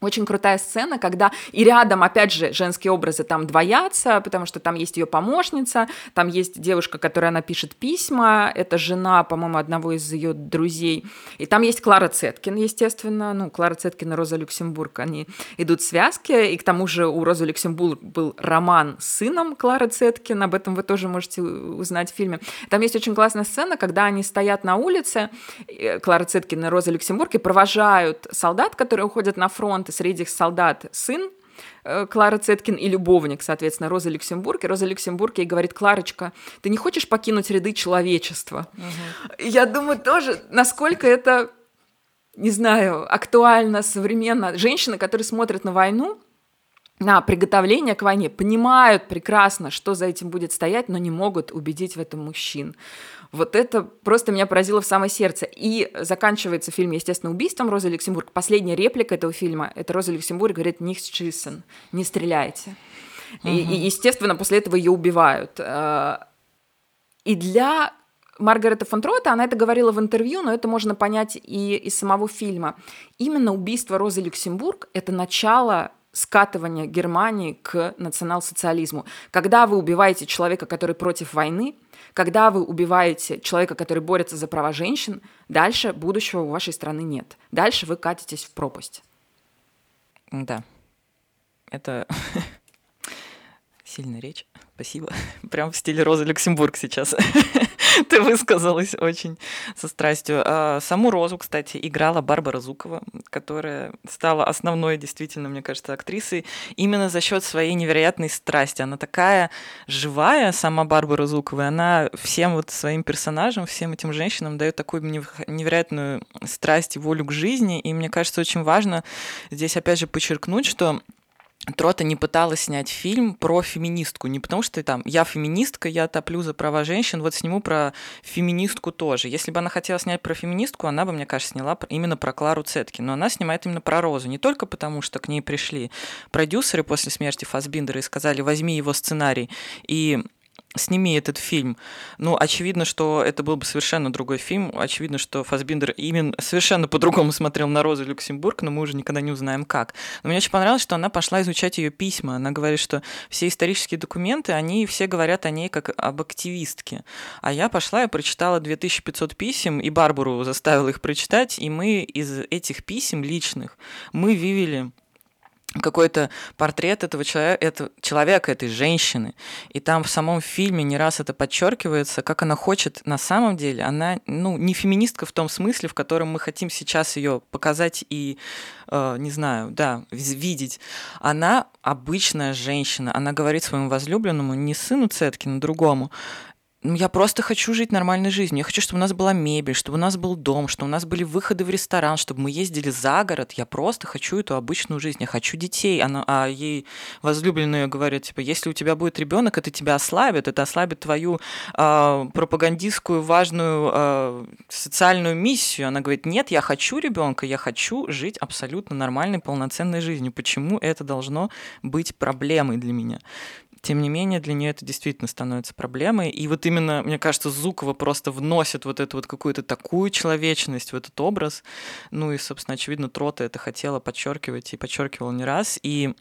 Speaker 1: очень крутая сцена, когда и рядом, опять же, женские образы там двоятся, потому что там есть ее помощница, там есть девушка, которая она пишет письма, это жена, по-моему, одного из ее друзей, и там есть Клара Цеткин, естественно, ну, Клара Цеткин и Роза Люксембург, они идут в связке, и к тому же у Розы Люксембург был роман с сыном Клары Цеткин, об этом вы тоже можете узнать в фильме. Там есть очень классная сцена, когда они стоят на улице, Клара Цеткин и Роза Люксембург, и провожают солдат, которые уходят на фронт, и среди этих солдат сын э, Клара Цеткин и любовник, соответственно, Роза Люксембург. И Роза Люксембург ей говорит, Кларочка, ты не хочешь покинуть ряды человечества? Угу. Я думаю тоже, насколько это, не знаю, актуально, современно. Женщины, которые смотрят на войну, на приготовление к войне, понимают прекрасно, что за этим будет стоять, но не могут убедить в этом мужчин. Вот это просто меня поразило в самое сердце. И заканчивается фильм, естественно, убийством Розы Люксембург. Последняя реплика этого фильма — это Роза Люксембург говорит «Них чисен, не стреляйте». Угу. И, и, естественно, после этого ее убивают. Э, и для Маргарета фон Трота, она это говорила в интервью, но это можно понять и из самого фильма. Именно убийство Розы Люксембург — это начало скатывания Германии к национал-социализму. Когда вы убиваете человека, который против войны, когда вы убиваете человека, который борется за права женщин, дальше будущего у вашей страны нет. Дальше вы катитесь в пропасть.
Speaker 2: Да. Это сильная речь. Спасибо. Прям в стиле Розы Люксембург сейчас. Ты высказалась очень со страстью. А, саму Розу, кстати, играла Барбара Зукова, которая стала основной, действительно, мне кажется, актрисой именно за счет своей невероятной страсти. Она такая живая, сама Барбара Зукова, и она всем вот своим персонажам, всем этим женщинам дает такую невероятную страсть и волю к жизни. И мне кажется, очень важно здесь опять же подчеркнуть, что Трота не пыталась снять фильм про феминистку, не потому что там я феминистка, я топлю за права женщин, вот сниму про феминистку тоже. Если бы она хотела снять про феминистку, она бы, мне кажется, сняла именно про Клару Цетки, но она снимает именно про Розу, не только потому, что к ней пришли продюсеры после смерти Фасбиндера и сказали, возьми его сценарий и сними этот фильм. Ну, очевидно, что это был бы совершенно другой фильм. Очевидно, что Фасбиндер именно совершенно по-другому смотрел на Розу Люксембург, но мы уже никогда не узнаем как. Но мне очень понравилось, что она пошла изучать ее письма. Она говорит, что все исторические документы, они все говорят о ней как об активистке. А я пошла и прочитала 2500 писем, и Барбару заставила их прочитать, и мы из этих писем личных мы вывели какой-то портрет этого человека, этого человека, этой женщины. И там в самом фильме не раз это подчеркивается, как она хочет на самом деле. Она ну, не феминистка в том смысле, в котором мы хотим сейчас ее показать и, э, не знаю, да, видеть. Она обычная женщина. Она говорит своему возлюбленному, не сыну Цеткину, другому, я просто хочу жить нормальной жизнью. Я хочу, чтобы у нас была мебель, чтобы у нас был дом, чтобы у нас были выходы в ресторан, чтобы мы ездили за город. Я просто хочу эту обычную жизнь. Я хочу детей. Она, а ей возлюбленные говорят, типа, если у тебя будет ребенок, это тебя ослабит, это ослабит твою э, пропагандистскую важную э, социальную миссию. Она говорит, нет, я хочу ребенка, я хочу жить абсолютно нормальной, полноценной жизнью. Почему это должно быть проблемой для меня? Тем не менее, для нее это действительно становится проблемой. И вот именно, мне кажется, Зукова просто вносит вот эту вот какую-то такую человечность в этот образ. Ну и, собственно, очевидно, Трота это хотела подчеркивать и подчеркивала не раз. И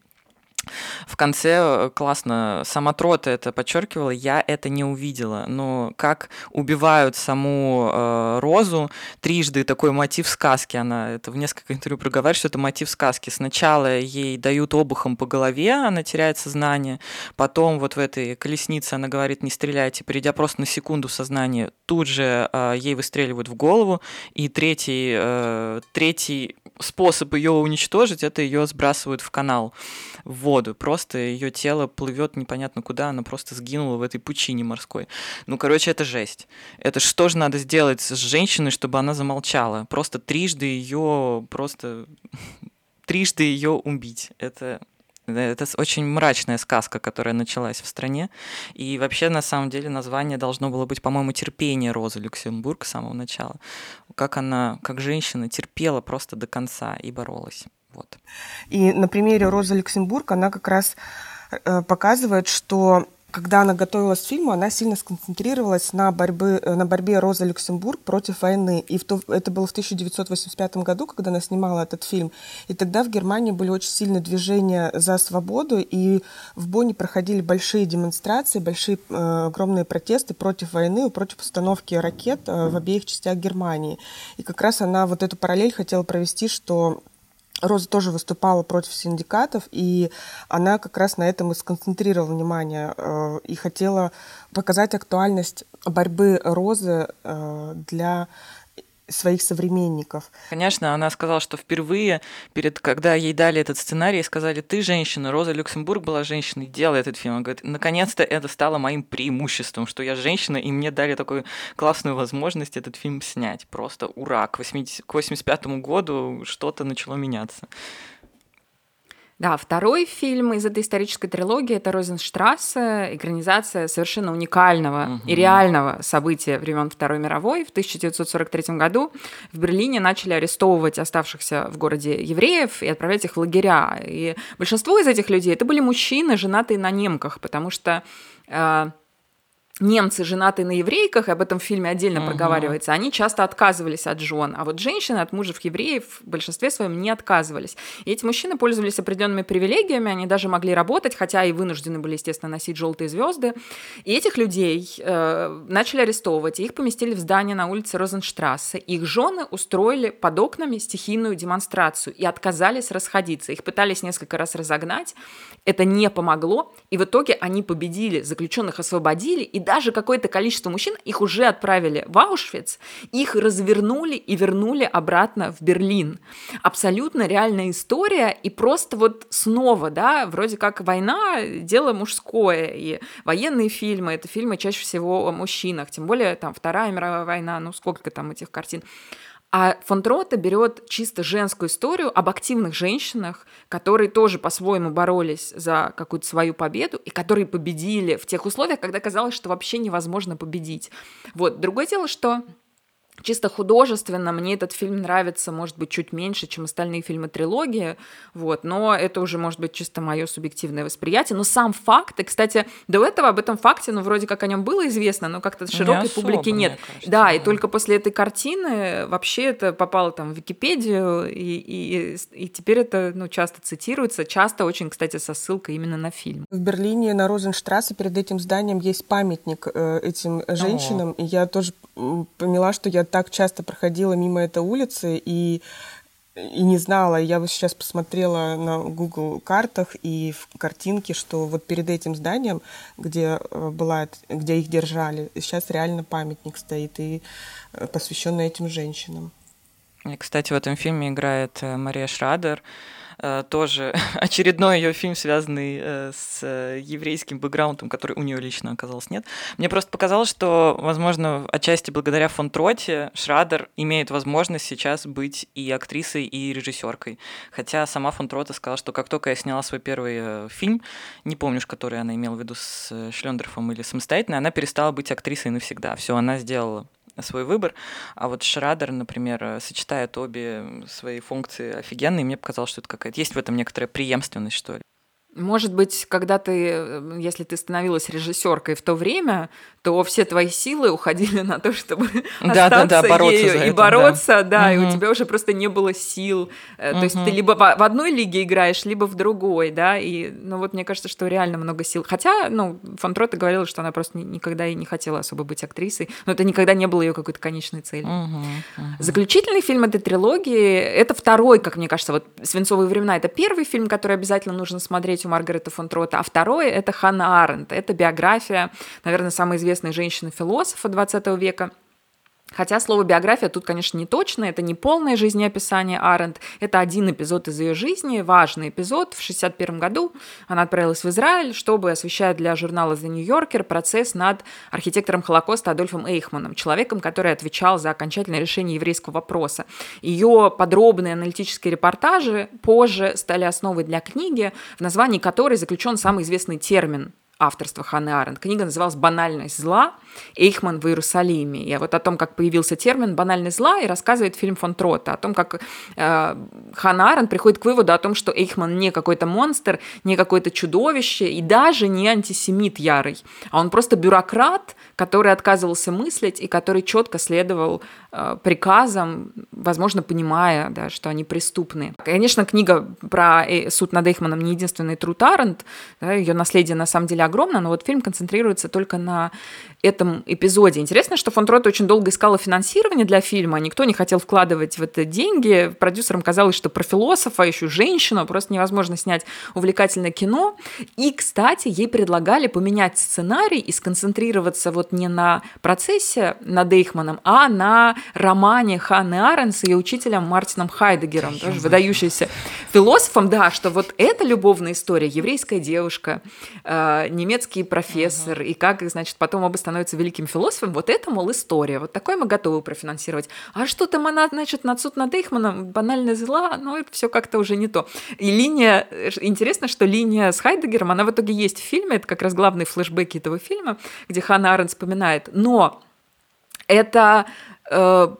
Speaker 2: в конце э, классно сама Трота это подчеркивала, я это не увидела. Но как убивают саму э, Розу трижды такой мотив сказки, она это в несколько интервью проговаривает, что это мотив сказки. Сначала ей дают обухом по голове, она теряет сознание, потом вот в этой колеснице она говорит не стреляйте, придя просто на секунду сознание, тут же э, ей выстреливают в голову, и третий, э, третий способ ее уничтожить, это ее сбрасывают в канал, в воду. Просто ее тело плывет непонятно куда, она просто сгинула в этой пучине морской. Ну, короче, это жесть. Это что же надо сделать с женщиной, чтобы она замолчала? Просто трижды ее, просто трижды ее убить. Это это очень мрачная сказка, которая началась в стране. И вообще, на самом деле, название должно было быть, по-моему, «Терпение Розы Люксембург» с самого начала. Как она, как женщина, терпела просто до конца и боролась. Вот.
Speaker 3: И на примере Розы Люксембург она как раз э, показывает, что когда она готовилась к фильму, она сильно сконцентрировалась на, борьбе, на борьбе Розы Люксембург против войны. И в то, это было в 1985 году, когда она снимала этот фильм. И тогда в Германии были очень сильные движения за свободу, и в Бонне проходили большие демонстрации, большие э, огромные протесты против войны, против установки ракет э, в обеих частях Германии. И как раз она вот эту параллель хотела провести, что Роза тоже выступала против синдикатов, и она как раз на этом и сконцентрировала внимание э, и хотела показать актуальность борьбы Розы э, для своих современников.
Speaker 2: Конечно, она сказала, что впервые, перед, когда ей дали этот сценарий, сказали, ты женщина, Роза Люксембург была женщиной, делай этот фильм. Она говорит, наконец-то это стало моим преимуществом, что я женщина, и мне дали такую классную возможность этот фильм снять. Просто ура! К, 80, к 85 году что-то начало меняться.
Speaker 1: Да, второй фильм из этой исторической трилогии это Розенштрассе, экранизация совершенно уникального угу. и реального события времен Второй мировой. В 1943 году в Берлине начали арестовывать оставшихся в городе евреев и отправлять их в лагеря. И большинство из этих людей это были мужчины, женатые на немках, потому что э, немцы, женатые на еврейках, об этом в фильме отдельно uh-huh. проговаривается, они часто отказывались от жен, а вот женщины от мужев евреев в большинстве своем не отказывались. И эти мужчины пользовались определенными привилегиями, они даже могли работать, хотя и вынуждены были, естественно, носить желтые звезды. И этих людей э, начали арестовывать, и их поместили в здание на улице Розенштрассе. Их жены устроили под окнами стихийную демонстрацию и отказались расходиться. Их пытались несколько раз разогнать, это не помогло, и в итоге они победили, заключенных освободили, и даже какое-то количество мужчин, их уже отправили в Аушвиц, их развернули и вернули обратно в Берлин. Абсолютно реальная история, и просто вот снова, да, вроде как война – дело мужское, и военные фильмы – это фильмы чаще всего о мужчинах, тем более там Вторая мировая война, ну сколько там этих картин. А фон Трота берет чисто женскую историю об активных женщинах, которые тоже по-своему боролись за какую-то свою победу и которые победили в тех условиях, когда казалось, что вообще невозможно победить. Вот. Другое дело, что Чисто художественно мне этот фильм нравится, может быть, чуть меньше, чем остальные фильмы трилогии, вот, но это уже, может быть, чисто мое субъективное восприятие. Но сам факт, и, кстати, до этого об этом факте, ну, вроде как о нем было известно, но как-то широкой не публики нет. Кажется, да, да, и только после этой картины вообще это попало там в Википедию, и, и, и теперь это, ну, часто цитируется, часто очень, кстати, со ссылкой именно на фильм.
Speaker 3: В Берлине на Розенштрассе перед этим зданием есть памятник э, этим женщинам, О. и я тоже поняла, что я так часто проходила мимо этой улицы и и не знала. Я вот сейчас посмотрела на Google картах и в картинке, что вот перед этим зданием, где э, была, где их держали, сейчас реально памятник стоит и э, посвященный этим женщинам.
Speaker 2: И, кстати, в этом фильме играет э, Мария Шрадер. Э, тоже очередной ее фильм, связанный э, с э, еврейским бэкграундом, который у нее лично оказалось нет. Мне просто показалось, что, возможно, отчасти благодаря фон Троте Шрадер имеет возможность сейчас быть и актрисой, и режиссеркой. Хотя сама фон Трота сказала, что как только я сняла свой первый фильм, не помню, который она имела в виду с Шлендерфом или самостоятельно, она перестала быть актрисой навсегда. Все, она сделала свой выбор. А вот Шрадер, например, э, сочетает обе свои функции офигенно, и мне показалось, что это какая-то... Есть в этом некоторая преемственность, что ли.
Speaker 1: Может быть, когда ты, э, если ты становилась режиссеркой в то время, то все твои силы уходили на то, чтобы да, остаться да, да, бороться ею и это, бороться, да, да угу. и у тебя уже просто не было сил. Угу. То есть ты либо в одной лиге играешь, либо в другой, да, и, ну вот мне кажется, что реально много сил. Хотя, ну, Фантрота говорила, что она просто никогда и не хотела особо быть актрисой, но это никогда не было ее какой-то конечной целью. Угу, угу. Заключительный фильм этой трилогии, это второй, как мне кажется, вот «Свинцовые времена» — это первый фильм, который обязательно нужно смотреть у Маргарета фон Трота, а второй — это Ханна Аренд, это биография, наверное, самой известной известной женщины-философа XX века. Хотя слово биография тут, конечно, не точно, это не полное жизнеописание Аренд, это один эпизод из ее жизни, важный эпизод. В 1961 году она отправилась в Израиль, чтобы освещать для журнала The New Yorker процесс над архитектором Холокоста Адольфом Эйхманом, человеком, который отвечал за окончательное решение еврейского вопроса. Ее подробные аналитические репортажи позже стали основой для книги, в названии которой заключен самый известный термин авторства Ханны Аренд. Книга называлась «Банальность зла. Эйхман в Иерусалиме». И вот о том, как появился термин «банальность зла», и рассказывает фильм фон Трота, о том, как э, Ханна Аренд приходит к выводу о том, что Эйхман не какой-то монстр, не какое-то чудовище и даже не антисемит ярый, а он просто бюрократ, который отказывался мыслить и который четко следовал э, приказам, возможно, понимая, да, что они преступны. Конечно, книга про э, суд над Эйхманом не единственный труд Аренд, да, ее наследие на самом деле огромно, но вот фильм концентрируется только на этом эпизоде. Интересно, что фон Трот очень долго искала финансирование для фильма, никто не хотел вкладывать в это деньги. Продюсерам казалось, что про философа, еще женщину, просто невозможно снять увлекательное кино. И, кстати, ей предлагали поменять сценарий и сконцентрироваться вот не на процессе над Эйхманом, а на романе Ханны Арен с ее учителем Мартином Хайдегером, тоже выдающимся философом, да, что вот эта любовная история, еврейская девушка, э, немецкий профессор, uh-huh. и как, значит, потом оба становится великим философом, вот это, мол, история. Вот такое мы готовы профинансировать. А что там она, значит, над суд над Эйхманом, банальная зла, ну, это все как-то уже не то. И линия, интересно, что линия с Хайдегером, она в итоге есть в фильме, это как раз главные флешбеки этого фильма, где Ханна Арен вспоминает. Но это э,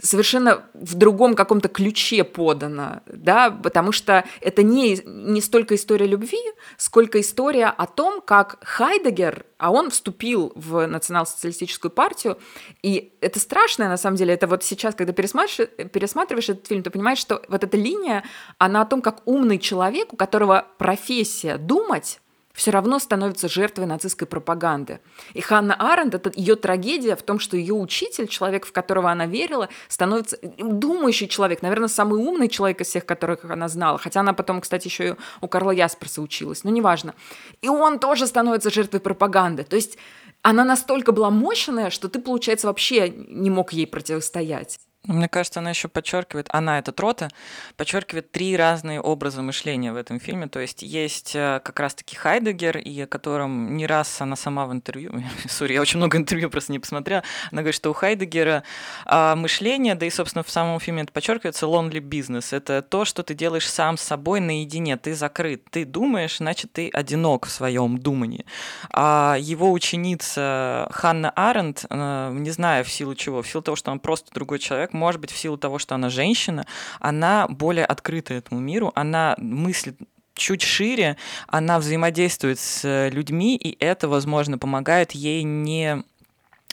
Speaker 1: совершенно в другом каком-то ключе подано, да, потому что это не, не столько история любви, сколько история о том, как Хайдегер, а он вступил в национал-социалистическую партию, и это страшное, на самом деле, это вот сейчас, когда пересматриваешь, пересматриваешь этот фильм, ты понимаешь, что вот эта линия, она о том, как умный человек, у которого профессия думать, все равно становится жертвой нацистской пропаганды. И Ханна Аренд, это ее трагедия в том, что ее учитель, человек, в которого она верила, становится думающий человек, наверное, самый умный человек из всех, которых она знала. Хотя она потом, кстати, еще и у Карла Ясперса училась, но неважно. И он тоже становится жертвой пропаганды. То есть она настолько была мощная, что ты, получается, вообще не мог ей противостоять.
Speaker 2: Ну, мне кажется, она еще подчеркивает, она, это Трота, подчеркивает три разные образа мышления в этом фильме. То есть есть э, как раз-таки Хайдегер, и о котором не раз она сама в интервью, сори, я очень много интервью просто не посмотрела, она говорит, что у Хайдегера а, мышление, да и, собственно, в самом фильме это подчеркивается, lonely business. Это то, что ты делаешь сам с собой наедине, ты закрыт, ты думаешь, значит, ты одинок в своем думании. А его ученица Ханна Аренд, э, не знаю в силу чего, в силу того, что он просто другой человек, может быть, в силу того, что она женщина, она более открыта этому миру, она мыслит чуть шире, она взаимодействует с людьми, и это, возможно, помогает ей не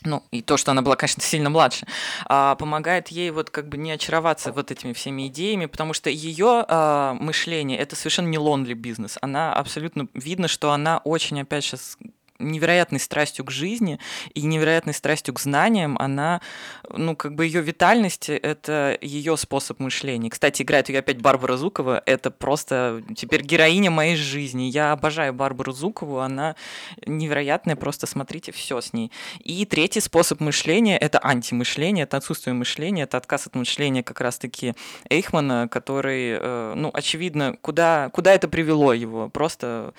Speaker 2: ну, и то, что она была, конечно, сильно младше, а, помогает ей вот как бы не очароваться вот этими всеми идеями, потому что ее а, мышление это совершенно не лонли бизнес. Она абсолютно видно, что она очень опять сейчас невероятной страстью к жизни и невероятной страстью к знаниям, она, ну, как бы ее витальность — это ее способ мышления. Кстати, играет ее опять Барбара Зукова, это просто теперь героиня моей жизни. Я обожаю Барбару Зукову, она невероятная, просто смотрите все с ней. И третий способ мышления — это антимышление, это отсутствие мышления, это отказ от мышления как раз-таки Эйхмана, который, э, ну, очевидно, куда, куда это привело его, просто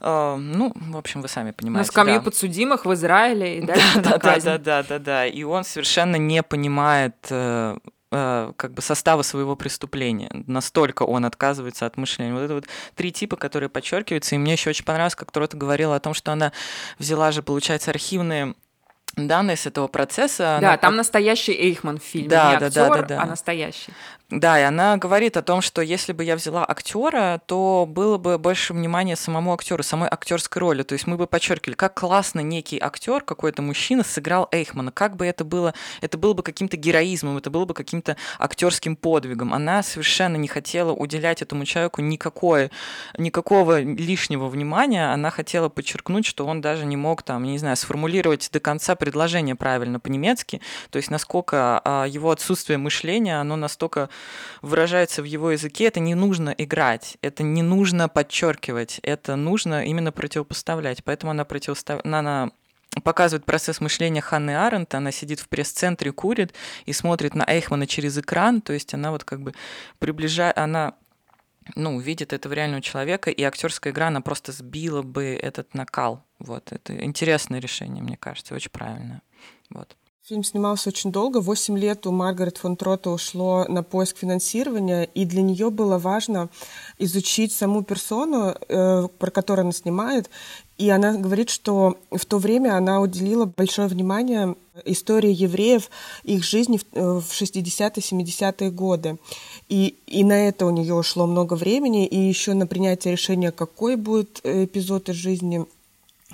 Speaker 2: ну, в общем, вы сами понимаете.
Speaker 1: На скамью
Speaker 2: да.
Speaker 1: подсудимых в Израиле и дальше
Speaker 2: да, да, да, да, да, да. И он совершенно не понимает э, э, как бы состава своего преступления. Настолько он отказывается от мышления. Вот это вот три типа, которые подчеркиваются. И мне еще очень понравилось, как кто-то говорила о том, что она взяла же, получается, архивные данные с этого процесса.
Speaker 1: Да, там настоящий Эйхман в фильме, да, не да, актер, да, да, да. а настоящий.
Speaker 2: Да, и она говорит о том, что если бы я взяла актера, то было бы больше внимания самому актеру, самой актерской роли. То есть мы бы подчеркивали, как классно некий актер, какой-то мужчина сыграл Эйхмана, как бы это было, это было бы каким-то героизмом, это было бы каким-то актерским подвигом. Она совершенно не хотела уделять этому человеку никакое, никакого лишнего внимания. Она хотела подчеркнуть, что он даже не мог там, не знаю, сформулировать до конца предложение правильно по-немецки. То есть насколько а, его отсутствие мышления, оно настолько выражается в его языке, это не нужно играть, это не нужно подчеркивать, это нужно именно противопоставлять. Поэтому она, противостав... она показывает процесс мышления Ханны Аренд. Она сидит в пресс-центре, курит и смотрит на Эйхмана через экран. То есть она вот как бы приближает, она ну, видит этого реального человека, и актерская игра, она просто сбила бы этот накал. Вот, это интересное решение, мне кажется, очень правильное. Вот.
Speaker 3: Фильм снимался очень долго. Восемь лет у Маргарет фон Трота ушло на поиск финансирования, и для нее было важно изучить саму персону, э, про которую она снимает. И она говорит, что в то время она уделила большое внимание истории евреев, их жизни в 60-е, э, 70-е годы. И, и на это у нее ушло много времени, и еще на принятие решения, какой будет эпизод из жизни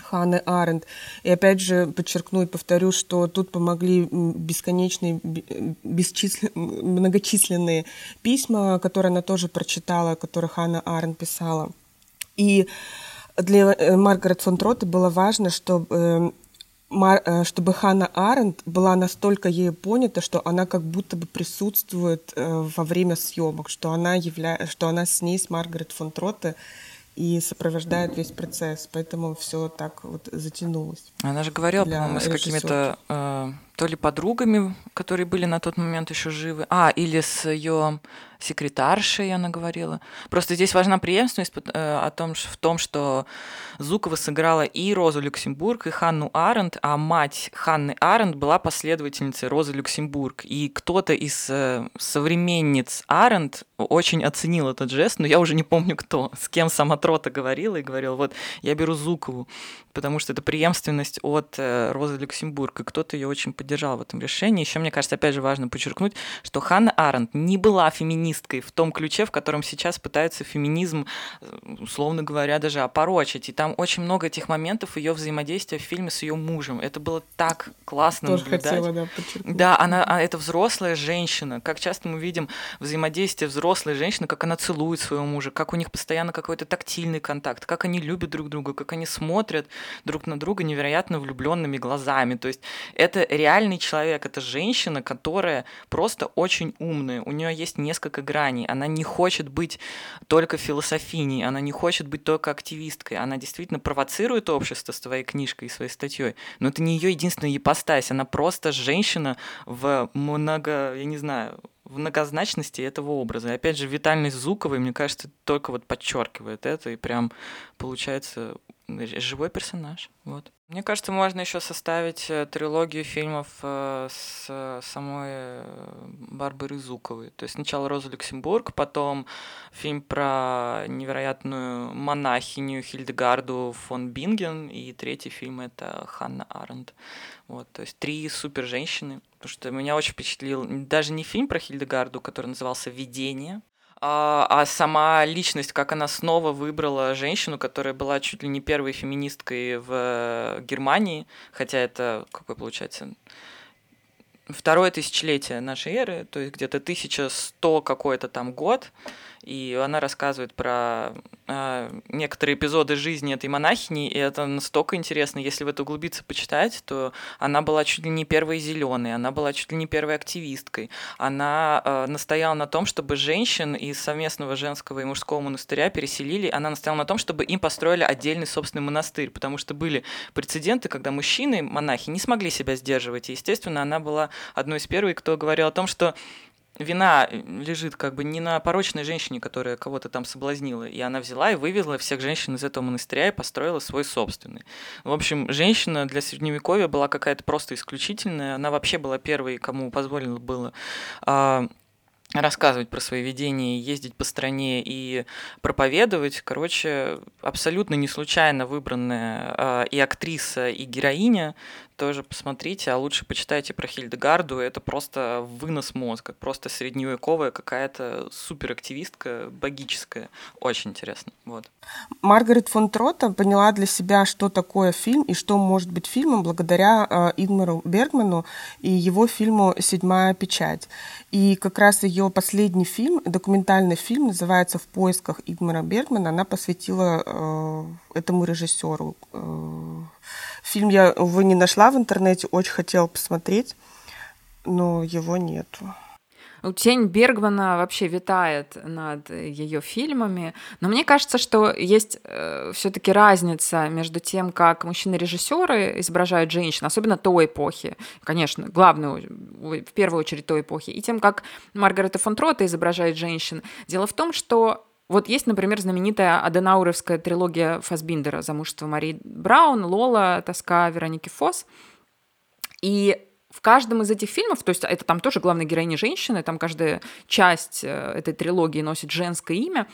Speaker 3: Ханны Аренд. И опять же подчеркну и повторю, что тут помогли бесконечные, бесчисленные, многочисленные письма, которые она тоже прочитала, которые Ханна Аренд писала. И для э, Маргарет фон Трота было важно, чтобы э, э, чтобы Ханна Аренд была настолько ею понята, что она как будто бы присутствует во время съемок, что она, явля... что она с ней, с Маргарет фон Троте, и сопровождает весь процесс, поэтому все так вот затянулось.
Speaker 2: Она же говорила, по-моему, с какими-то э, то ли подругами, которые были на тот момент еще живы, а, или с ее секретаршей, она говорила. Просто здесь важна преемственность э, о том, в том, что Зукова сыграла и Розу Люксембург, и Ханну Аренд, а мать Ханны Аренд была последовательницей Розы Люксембург. И кто-то из э, современниц Аренд очень оценил этот жест, но я уже не помню кто, с кем сама Трота говорила и говорила, вот я беру Зукову, потому что это преемственность от э, Розы Люксембург, и кто-то ее очень поддержал в этом решении. Еще, мне кажется, опять же важно подчеркнуть, что Ханна Аренд не была феминисткой в том ключе, в котором сейчас пытаются феминизм, э, условно говоря, даже опорочить. И там очень много этих моментов ее взаимодействия в фильме с ее мужем. Это было так классно
Speaker 3: Тоже
Speaker 2: наблюдать.
Speaker 3: хотела, да, подчеркнуть.
Speaker 2: Да, она, а это взрослая женщина. Как часто мы видим взаимодействие взрослой женщины, как она целует своего мужа, как у них постоянно какой-то тактильный контакт, как они любят друг друга, как они смотрят друг на друга невероятно влюбленными глазами. То есть это реальный человек, это женщина, которая просто очень умная. У нее есть несколько граней. Она не хочет быть только философиней, она не хочет быть только активисткой. Она действительно провоцирует общество своей книжкой и своей статьей. Но это не ее единственная ипостась. Она просто женщина в много, я не знаю, в многозначности этого образа. И опять же, витальность Зуковой, мне кажется, только вот подчеркивает это, и прям получается живой персонаж. Вот. Мне кажется, можно еще составить э, трилогию фильмов э, с э, самой Барбарой Зуковой. То есть сначала Роза Люксембург, потом фильм про невероятную монахиню Хильдегарду фон Бинген, и третий фильм это Ханна Аренд. Вот, то есть три супер женщины. Потому что меня очень впечатлил даже не фильм про Хильдегарду, который назывался «Видение», а, а сама личность, как она снова выбрала женщину, которая была чуть ли не первой феминисткой в Германии, хотя это, какой получается, второе тысячелетие нашей эры, то есть где-то 1100 какой-то там год, и она рассказывает про э, некоторые эпизоды жизни этой монахини, и это настолько интересно, если в это углубиться, почитать, то она была чуть ли не первой зеленой, она была чуть ли не первой активисткой, она э, настояла на том, чтобы женщин из совместного женского и мужского монастыря переселили, она настояла на том, чтобы им построили отдельный собственный монастырь, потому что были прецеденты, когда мужчины, монахи, не смогли себя сдерживать, и, естественно, она была одной из первых, кто говорил о том, что вина э, лежит как бы не на порочной женщине, которая кого-то там соблазнила, и она взяла и вывезла всех женщин из этого монастыря и построила свой собственный. В общем, женщина для средневековья была какая-то просто исключительная, она вообще была первой, кому позволено было а, рассказывать про свои видения, ездить по стране и проповедовать. Короче, абсолютно не случайно выбранная э, и актриса, и героиня тоже посмотрите, а лучше почитайте про Хильдегарду. Это просто вынос мозга, просто средневековая какая-то суперактивистка, богическая. Очень интересно. Вот.
Speaker 3: Маргарет фон Трота поняла для себя, что такое фильм и что может быть фильмом благодаря э, Игмару Бергману и его фильму «Седьмая печать». И как раз ее последний фильм, документальный фильм, называется «В поисках Игмара Бергмана», она посвятила э, этому режиссеру. Э, Фильм я, увы, не нашла в интернете, очень хотела посмотреть, но его нету.
Speaker 1: Тень Бергмана вообще витает над ее фильмами. Но мне кажется, что есть э, все-таки разница между тем, как мужчины-режиссеры изображают женщин, особенно той эпохи, конечно, главную, в первую очередь той эпохи, и тем, как Маргарета фон Трота изображает женщин. Дело в том, что вот есть, например, знаменитая Аденауровская трилогия Фасбиндера «Замужество Марии Браун», «Лола», «Тоска» Вероники Фос. И в каждом из этих фильмов, то есть это там тоже главная героиня женщины, там каждая часть э, этой трилогии носит женское имя,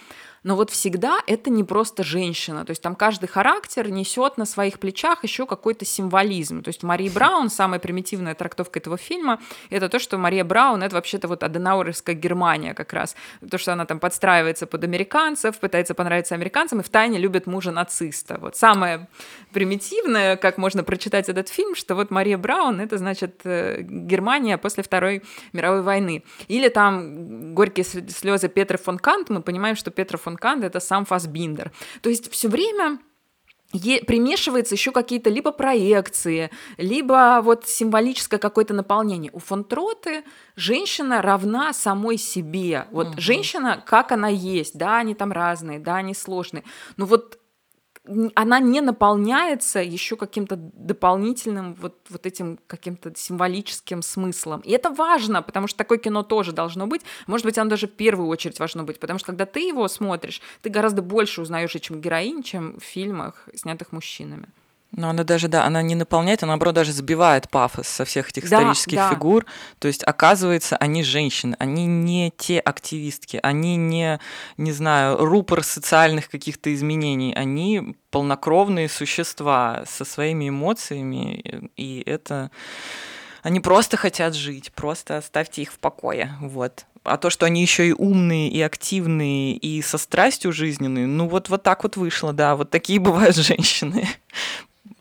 Speaker 1: но вот всегда это не просто женщина, то есть там каждый характер несет на своих плечах еще какой-то символизм. То есть Мария Браун, самая примитивная трактовка этого фильма, это то, что Мария Браун — это вообще-то вот Аденауровская Германия как раз. То, что она там подстраивается под американцев, пытается понравиться американцам и втайне любит мужа нациста. Вот самое примитивное, как можно прочитать этот фильм, что вот Мария Браун — это, значит, э, Германия после Второй мировой войны. Или там горькие слезы Петра фон Кант, мы понимаем, что Петра фон фон Канда это сам Фасбиндер. То есть все время примешивается еще какие-то либо проекции, либо вот символическое какое-то наполнение. У фон Троты женщина равна самой себе. Вот угу. женщина, как она есть, да, они там разные, да, они сложные. Но вот она не наполняется еще каким-то дополнительным вот, вот этим каким-то символическим смыслом. И это важно, потому что такое кино тоже должно быть. Может быть, оно даже в первую очередь должно быть, потому что когда ты его смотришь, ты гораздо больше узнаешь, чем героинь, чем в фильмах, снятых мужчинами.
Speaker 2: Но она даже, да, она не наполняет, она, наоборот, даже сбивает пафос со всех этих да, исторических да. фигур. То есть, оказывается, они женщины, они не те активистки, они не, не знаю, рупор социальных каких-то изменений, они полнокровные существа со своими эмоциями, и это... Они просто хотят жить, просто оставьте их в покое, вот. А то, что они еще и умные, и активные, и со страстью жизненные, ну вот, вот так вот вышло, да, вот такие бывают женщины.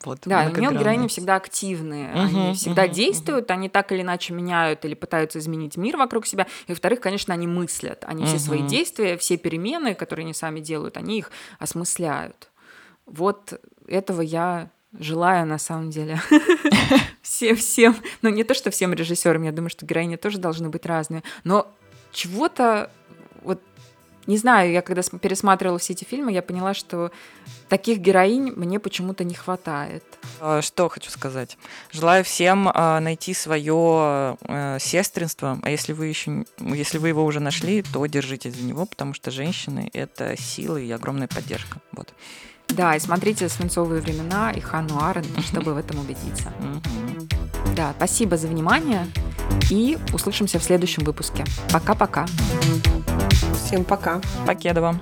Speaker 1: Вот, да, у нее героини всегда активные, угу, они всегда угу, действуют, угу. они так или иначе меняют или пытаются изменить мир вокруг себя. И, во-вторых, конечно, они мыслят, они угу. все свои действия, все перемены, которые они сами делают, они их осмысляют. Вот этого я желаю на самом деле всем всем, но не то что всем режиссерам, я думаю, что героини тоже должны быть разные, но чего-то вот не знаю, я когда пересматривала все эти фильмы, я поняла, что таких героинь мне почему-то не хватает.
Speaker 2: А, что хочу сказать. Желаю всем а, найти свое э, сестринство, а если вы еще, если вы его уже нашли, то держитесь за него, потому что женщины — это сила и огромная поддержка. Вот.
Speaker 1: Да, и смотрите «Свинцовые времена» и Хану Арен, чтобы в этом убедиться. Да, спасибо за внимание и услышимся в следующем выпуске. Пока-пока.
Speaker 3: Всем пока.
Speaker 2: Покеда вам.